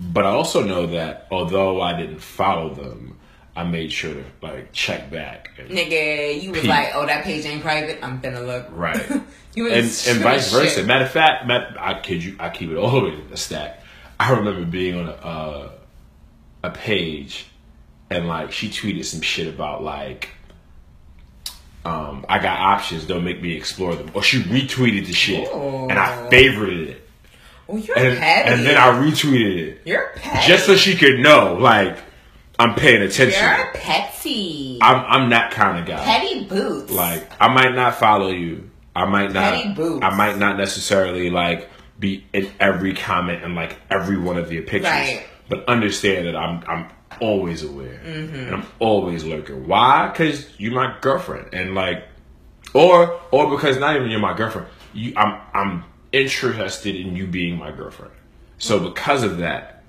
But I also know that although I didn't follow them, I made sure to like check back. And, Nigga, you was Pete. like, oh, that page ain't private. I'm finna look. Right. you and, was and shit. vice versa. Matter of fact, I kid you, I keep it all the way to the stack. I remember being on a uh, a page, and like she tweeted some shit about like, um, I got options. Don't make me explore them. Or she retweeted the shit, and I Ooh. favorited it, Oh, you're and, petty. and then I retweeted it You're petty. just so she could know, like, I'm paying attention. You're petty. I'm I'm that kind of guy. petty boots. Like I might not follow you. I might not. Petty boots. I might not necessarily like be in every comment and like every one of your pictures. Right. But understand that I'm I'm always aware Mm-hmm. and I'm always lurking. Why? Because you're my girlfriend and like, or or because not even you're my girlfriend. You I'm I'm interested in you being my girlfriend. So because of that,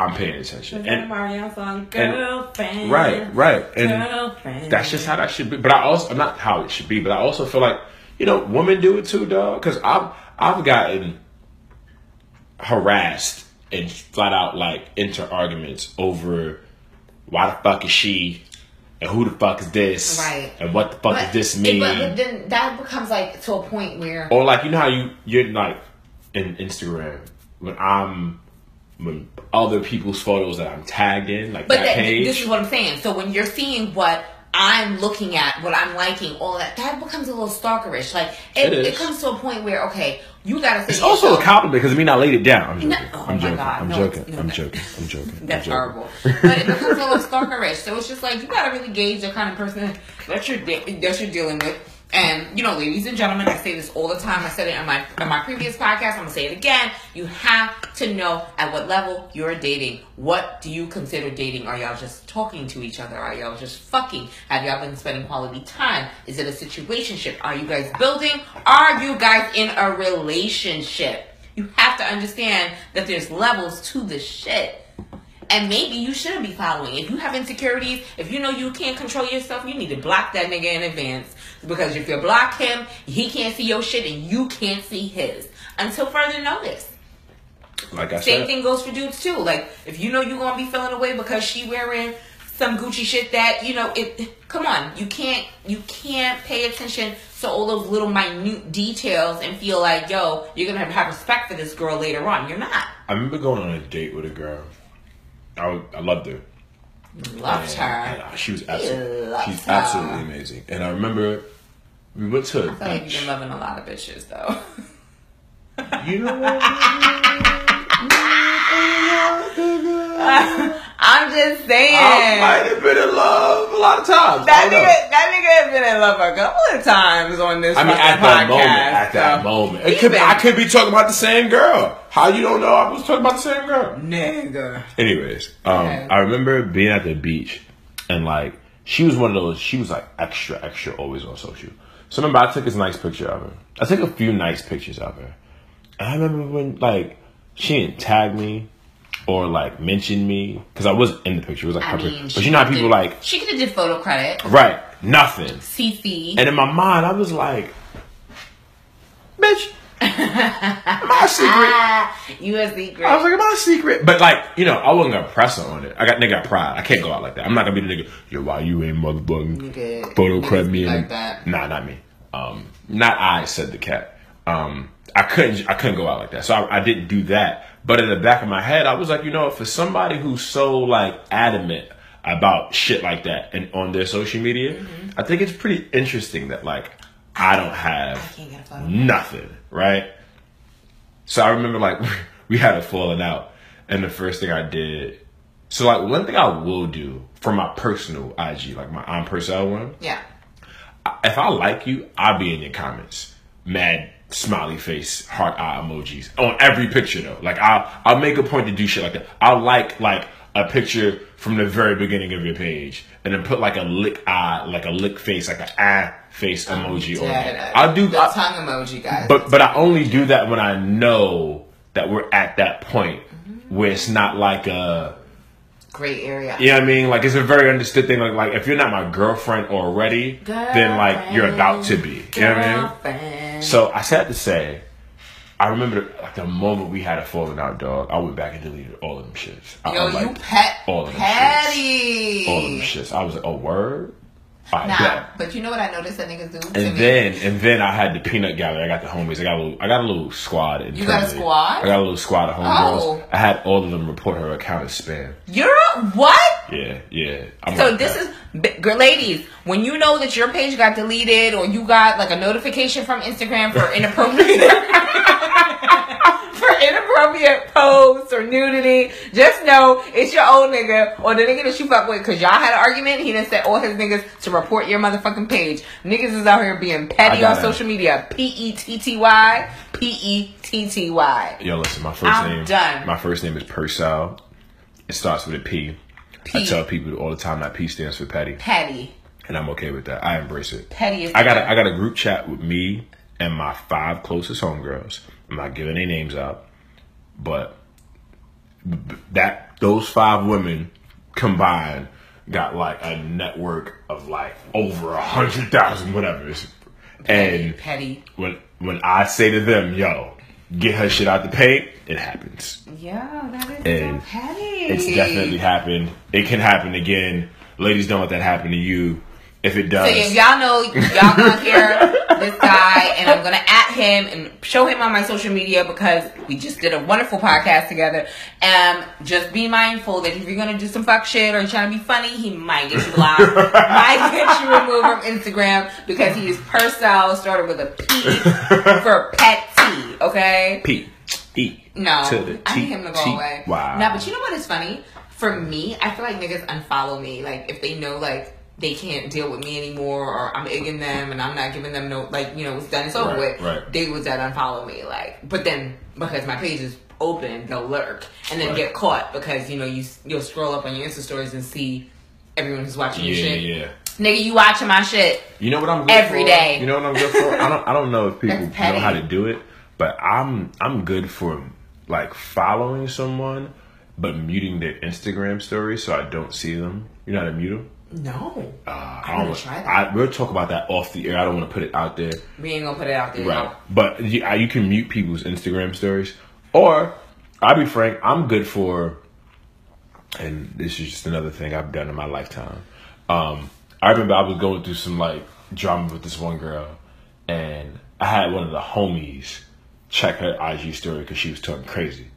I'm paying attention. and And song, girlfriend. right, right, and Girlfriend. that's just how that should be. But I also, not how it should be, but I also feel like you know, women do it too, dog. Because I've I've gotten harassed and flat out like into arguments over why the fuck is she and who the fuck is this Right. and what the fuck But, does this mean but, but then that becomes like to a point where or like you know how you you're like in Instagram when I'm when other people's photos that I'm tagged in like But that that, page this is what I'm saying. So when you're seeing what I'm looking at, what I'm liking, all that, that becomes a little stalkerish. Like it, It comes to a point where okay, you gotta say it's also a compliment because I mean I laid it down. I'm joking. No- oh I'm joking. God, I'm no, joking. no, I'm joking. I'm joking. I'm That's joking. horrible. But it becomes a little stalkerish. So it's just like you gotta really gauge the kind of person that you're de- that you're dealing with. And you know, ladies and gentlemen, I say this all the time. I said it in my in my previous podcast. I'm gonna say it again. You have to know at what level you're dating. What do you consider dating? Are y'all just talking to each other? Are y'all just fucking? Have y'all been spending quality time? Is it a situationship? Are you guys building? Are you guys in a relationship? You have to understand that there's levels to this shit. And maybe you shouldn't be following. If you have insecurities, if you know you can't control yourself, you need to block that nigga in advance. Because if you block him, he can't see your shit and you can't see his. Until further notice. like I Same said thing goes for dudes too. Like if you know you're gonna be feeling away because she wearing some Gucci shit that, you know, it come on, you can't you can't pay attention to all those little minute details and feel like, yo, you're gonna have, have respect for this girl later on. You're not. I remember going on a date with a girl I, I loved her Loved her. And, uh, she was absolutely, she's her. absolutely amazing. And I remember we went to I feel like you've been loving a lot of bitches though. You know what? I'm just saying. I might have been in love a lot of times. That don't know. nigga, that nigga has been in love a couple of times on this. I mean, at fucking that podcast, moment, at that so- moment, it could be, I could be talking about the same girl. How you don't know I was talking about the same girl? nigga. Anyways, um, Okay. I remember being at the beach and like she was one of those. She was like extra, extra always on social. So remember, I took this nice picture of her. I took a few nice pictures of her. And I remember when like she didn't tag me or like mention me because I wasn't in the picture. It was like I mean, But you know how people did- like she could have did photo credit. right nothing. CC. And in my mind, I was like, bitch, my secret. Ah, you a secret. I was like, my secret. But like, you know, I wasn't gonna press her on it. I got nigga got pride. I can't go out like that. I'm not gonna be the nigga, yo, why you ain't motherfucking photo credit me like that. Nah, not me. Um not I said the cat. Um I couldn't I couldn't go out like that. So I, I didn't do that. But in the back of my head, I was like, you know, for somebody who's so like adamant about shit like that and on their social media, Mm-hmm. I think it's pretty interesting that like I don't have can't get a photo. nothing, right? So I remember like we had a falling out, and the first thing I did. So like one thing I will do for my personal IG, like my on personal one, Yeah. if I like you, I'll be in your comments. Mad smiley face, heart eye emojis on every picture though. Like I'll I'll make a point to do shit like that. I'll like like a picture from the very beginning of your page and then put like a lick eye, like a lick face, like an eye ah face emoji on Yeah, it. I'll do the I- tongue emoji, guys. but but I only do that when I know that we're at that point where it's not like a Gray area. you know what I mean? Like it's a very understood thing. Like like if you're not my girlfriend already, then like you're about to be. You know what I mean? So I said to say, I remember like the moment we had a falling out, dog. I went back and deleted all of them shits. I, Yo, I was you like, pet all of them petty. all of them shits. I was like, oh word. Right, Nah, bet. but you know what I noticed that niggas do And me? then and then I had the peanut gallery. I got the homies. I got a little. I got a little squad. You got a internally. squad? I got a little squad of homegirls. Oh. I had all of them report her account as spam. You're a, what? Yeah, yeah. I'm So like this that. is, ladies, when you know that your page got deleted or you got like a notification from Instagram for inappropriate for inappropriate posts or nudity, just know it's your old nigga or the nigga that you fuck with because y'all had an argument. He done set all his niggas to report your motherfucking page. Niggas is out here being petty on it. social media. P E T T Y. P E T T Y. Yo, listen. My 1st I'm name. done. My first name is Purcell. It starts with a P. I P. tell people all the time that P stands for petty, Petty. and I'm okay with that. I embrace it. Petty is I got a, I got a group chat with me and my five closest homegirls. I'm not giving any names out, but that those five women combined got like a network of like over a hundred thousand whatever. And Petty. when when I say to them, "Yo, get her shit out the paint," it happens. Yeah, that is And so petty. It's definitely happened. It can happen again. Ladies, don't let that happen to you. If it does, So if y'all know, y'all gonna hear this guy, and I'm gonna at him and show him on my social media because we just did a wonderful podcast together. Um, just be mindful that if you're gonna do some fuck shit or trying to be funny, he might get you blocked, might get you removed from Instagram because he is Purcell started with a P for pet petty. Okay. P E No, to the I T- need him to go T- away. Wow. No, but you know what is funny? For me, I feel like niggas unfollow me. Like if they know like they can't deal with me anymore, or I'm egging them and I'm not giving them no like you know it's done it's over Right, with. right. They would that unfollow me. Like, but then because my page is open, they'll lurk and then Right. get caught because you know you you'll scroll up on your Insta stories and see everyone who's watching your yeah, shit. yeah. Nigga, you watching my shit. You know what I'm good Every for? day. You know what I'm good for? I don't I don't know if people know how to do it, but I'm I'm good for like following someone but muting their Instagram stories so I don't see them. You know how to mute them? No, Uh, I I wanna don't. try that. I, we'll talk about that off the air. I don't want to put it out there. we ain't gonna put it out there. Right. But you, uh, you can mute people's Instagram stories. Or, I'll be frank, I'm good for, and this is just another thing I've done in my lifetime. Um, I remember I was going through some like drama with this one girl, and I had one of the homies check her IG story because she was talking crazy.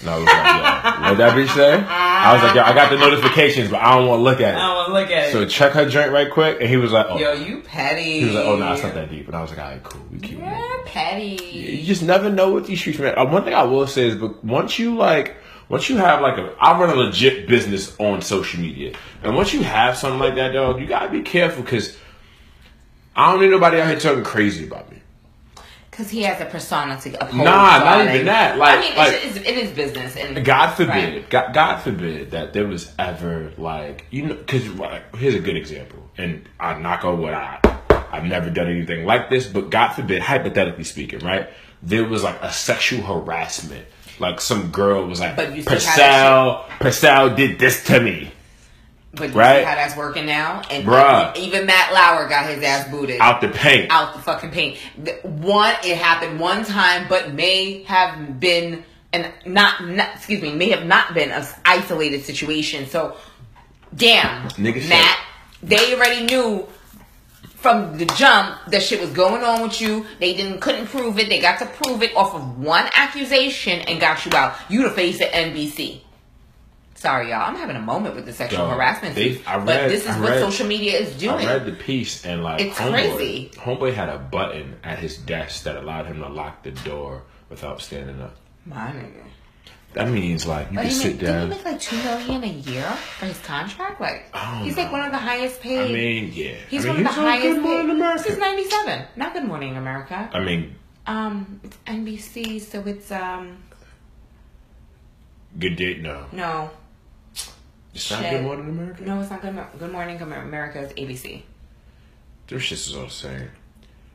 And I was like, yo, what that bitch say? I was like, yo, I got the notifications, but I don't want to look at it. I don't want to look at it. So check her joint right quick, and he was like, oh. Yo, you petty. He was like, oh, no, it's not that deep. And I was like, all right, cool. We keep moving. You're petty. You just never know what these streets, man. Uh, one thing I will say is, but once you like, once you have like a, I run a legit business on social media, and once you have something like that, dog, you gotta be careful because I don't need nobody out here talking crazy about me. Because he has a persona to uphold. Nah, not darling. even that. Like- I mean, like- it's, it's, it is business. And God forbid, Right. God, God forbid that there was ever like you know, because like, here's a good example, and I knock on wood. I I've never done anything like this, but God forbid, hypothetically speaking, right? There was like a sexual harassment. Like some girl was like, But Purcell, Purcell did this to me But you Right. see how that's working now? And Bruh. even Matt Lauer got his ass booted out the paint. out the fucking paint. One, it happened one time, but may have been and not, not excuse me, may have not been an isolated situation. So, damn, Nigga Matt, they already knew from the jump that shit was going on with you. They didn't couldn't prove it. They got to prove it off of one accusation and got you out. You the face of NBC. Sorry, y'all. I'm having a moment with the sexual Yo, harassment. they- I but this is I what read- social media is doing. I read the piece and like It's homeboy, crazy. Homeboy had a button at his desk that allowed him to lock the door without standing up. My nigga. That means like you But can he sit make, didn't he make like two million a year for his contract? Like he's like one of the highest paid. I mean, yeah. he's I mean, one of the highest paid. America. This is ninety seven. Not Good Morning America. I mean, Um, it's NBC, so it's um good day. No, no, it's not Shit. Good Morning America. no, it's not Good, Mo- Good Morning America. It's ABC. Their shits is all the same.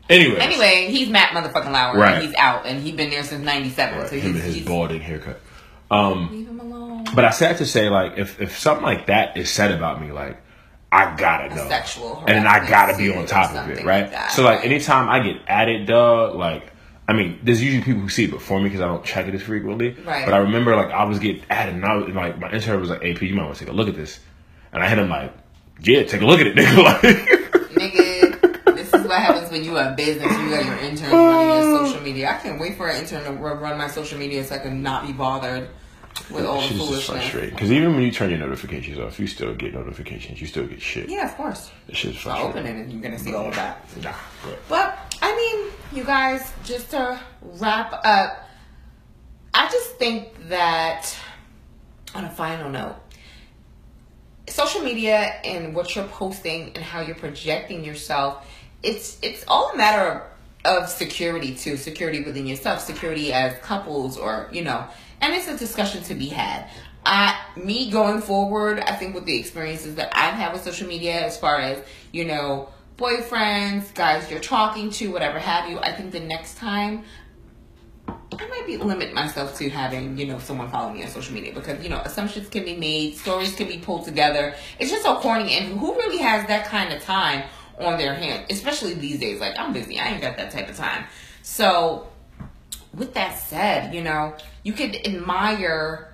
Anyway, Anyway, he's Matt motherfucking Lauer. Right. And he's out, and he's been there since ninety seven. right, So him he's, and his balding haircut. Um, leave him alone. but I said to say like if if something like that is said about me, like I gotta know, sexual and then I gotta be on top of it, right? like that, so like right. anytime I get added, dog, like. I mean, there's usually people who see it before me because I don't check it as frequently. Right. But I remember, like, I was getting added, and I was, like, my intern was like, "AP, you might want to take a look at this," and I hit him like, "Yeah, take a look at it, nigga." Like, Nigga, this is what happens when you have business. You got your intern running your uh. social media. I can't wait for an intern to run my social media so I can not be bothered with all the just foolishness. frustrating. Because even when you turn your notifications off, you still get notifications. You still get shit. Yeah, of course. That shit's So open it and you're gonna see all of that. Nah, but But I mean, you guys, just to wrap up, I just think that on a final note, social media and what you're posting and how you're projecting yourself, it's it's all a matter of, of security too, security within yourself, security as couples or, you know, and it's a discussion to be had. I, me going forward, I think with the experiences that I've had with social media, as far as you know, boyfriends, guys you're talking to, whatever have you, I think the next time I might be limit myself to having, you know, someone follow me on social media because, you know, assumptions can be made, stories can be pulled together. It's just so corny and who really has that kind of time on their hand, especially these days. Like I'm busy, I ain't got that type of time. So, with that said, you know, you could admire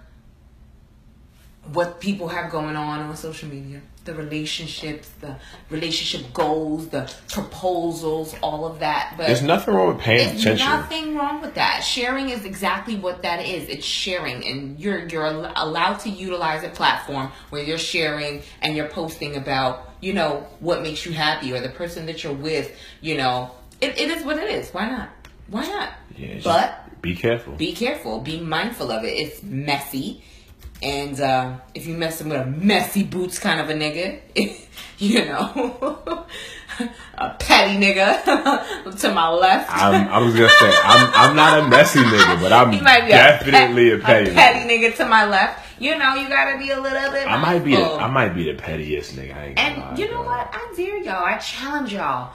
what people have going on on social media the relationships the relationship goals the proposals all of that but There's nothing wrong with paying there's attention. nothing wrong with that sharing is exactly what that is it's sharing and you're you're allowed to utilize a platform where you're sharing and you're posting about you know what makes you happy or the person that you're with you know it, it is what it is why not why not Yeah, but be careful. be careful. Be mindful of it. It's messy. And uh, if you messing with a messy boots kind of a nigga, you know, a petty nigga to my left. I'm, I was gonna say I'm I'm not a messy nigga, but I'm He might be definitely a, a, petty. a petty nigga to my left. You know, you gotta be a little bit. I might be the. I might be the pettiest nigga. I ain't lie, And you know bro. what? I dare y'all. I challenge y'all.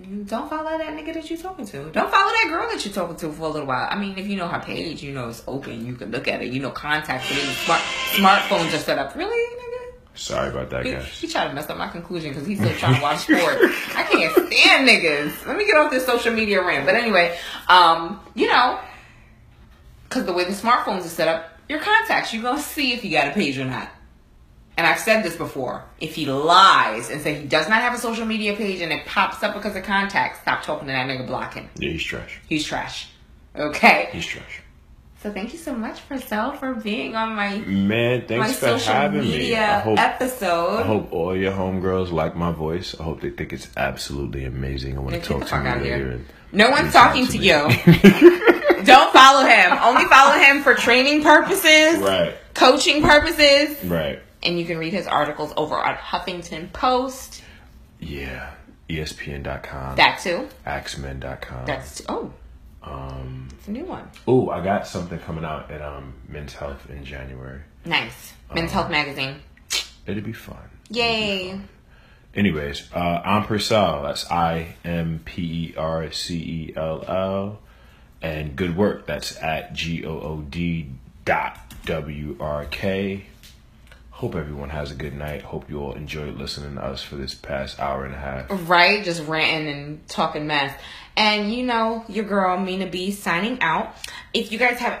Don't follow that nigga that you're talking to. Don't follow that girl that you're talking to for a little while. I mean, if you know her page, you know it's open. You can look at it. You know contacts. it. Smart smartphones are set up. Really, nigga? Sorry about that, He, guys. he tried to mess up my conclusion because he's still trying to watch sport. I can't stand niggas. Let me get off this social media rant. But anyway, um, you know, because the way the smartphones are set up, your contacts, you're gonna see if you got a page or not. And I've said this before. If he lies and say he does not have a social media page and it pops up because of contacts, stop talking to that nigga, block him. Yeah, he's trash. He's trash. Okay. He's trash. So thank you so much, Purcell, for being on my Man, my thanks for social having me. media I hope episode. I hope all your homegirls like my voice. I hope they think it's absolutely amazing. I want to talk to me of later. No one's talking to me. you. Don't follow him. Only follow him for training purposes, right, coaching purposes, right. And you can read his articles over at Huffington Post. Yeah. ESPN.com. That too. AskMen.com. That's oh, um. it's a new one. Oh, I got something coming out at um Men's Health in January. Nice. Men's Uh-huh. Health Magazine. It'll be fun. Yay. Anyways, uh, I'm Purcell. That's I M P E R C E L L. And good work. That's at G O O D dot W R K. Hope everyone has a good night. Hope you all enjoyed listening to us for this past hour and a half. Right? Just ranting and talking mess. And you know, your girl Mina B signing out. If you guys have any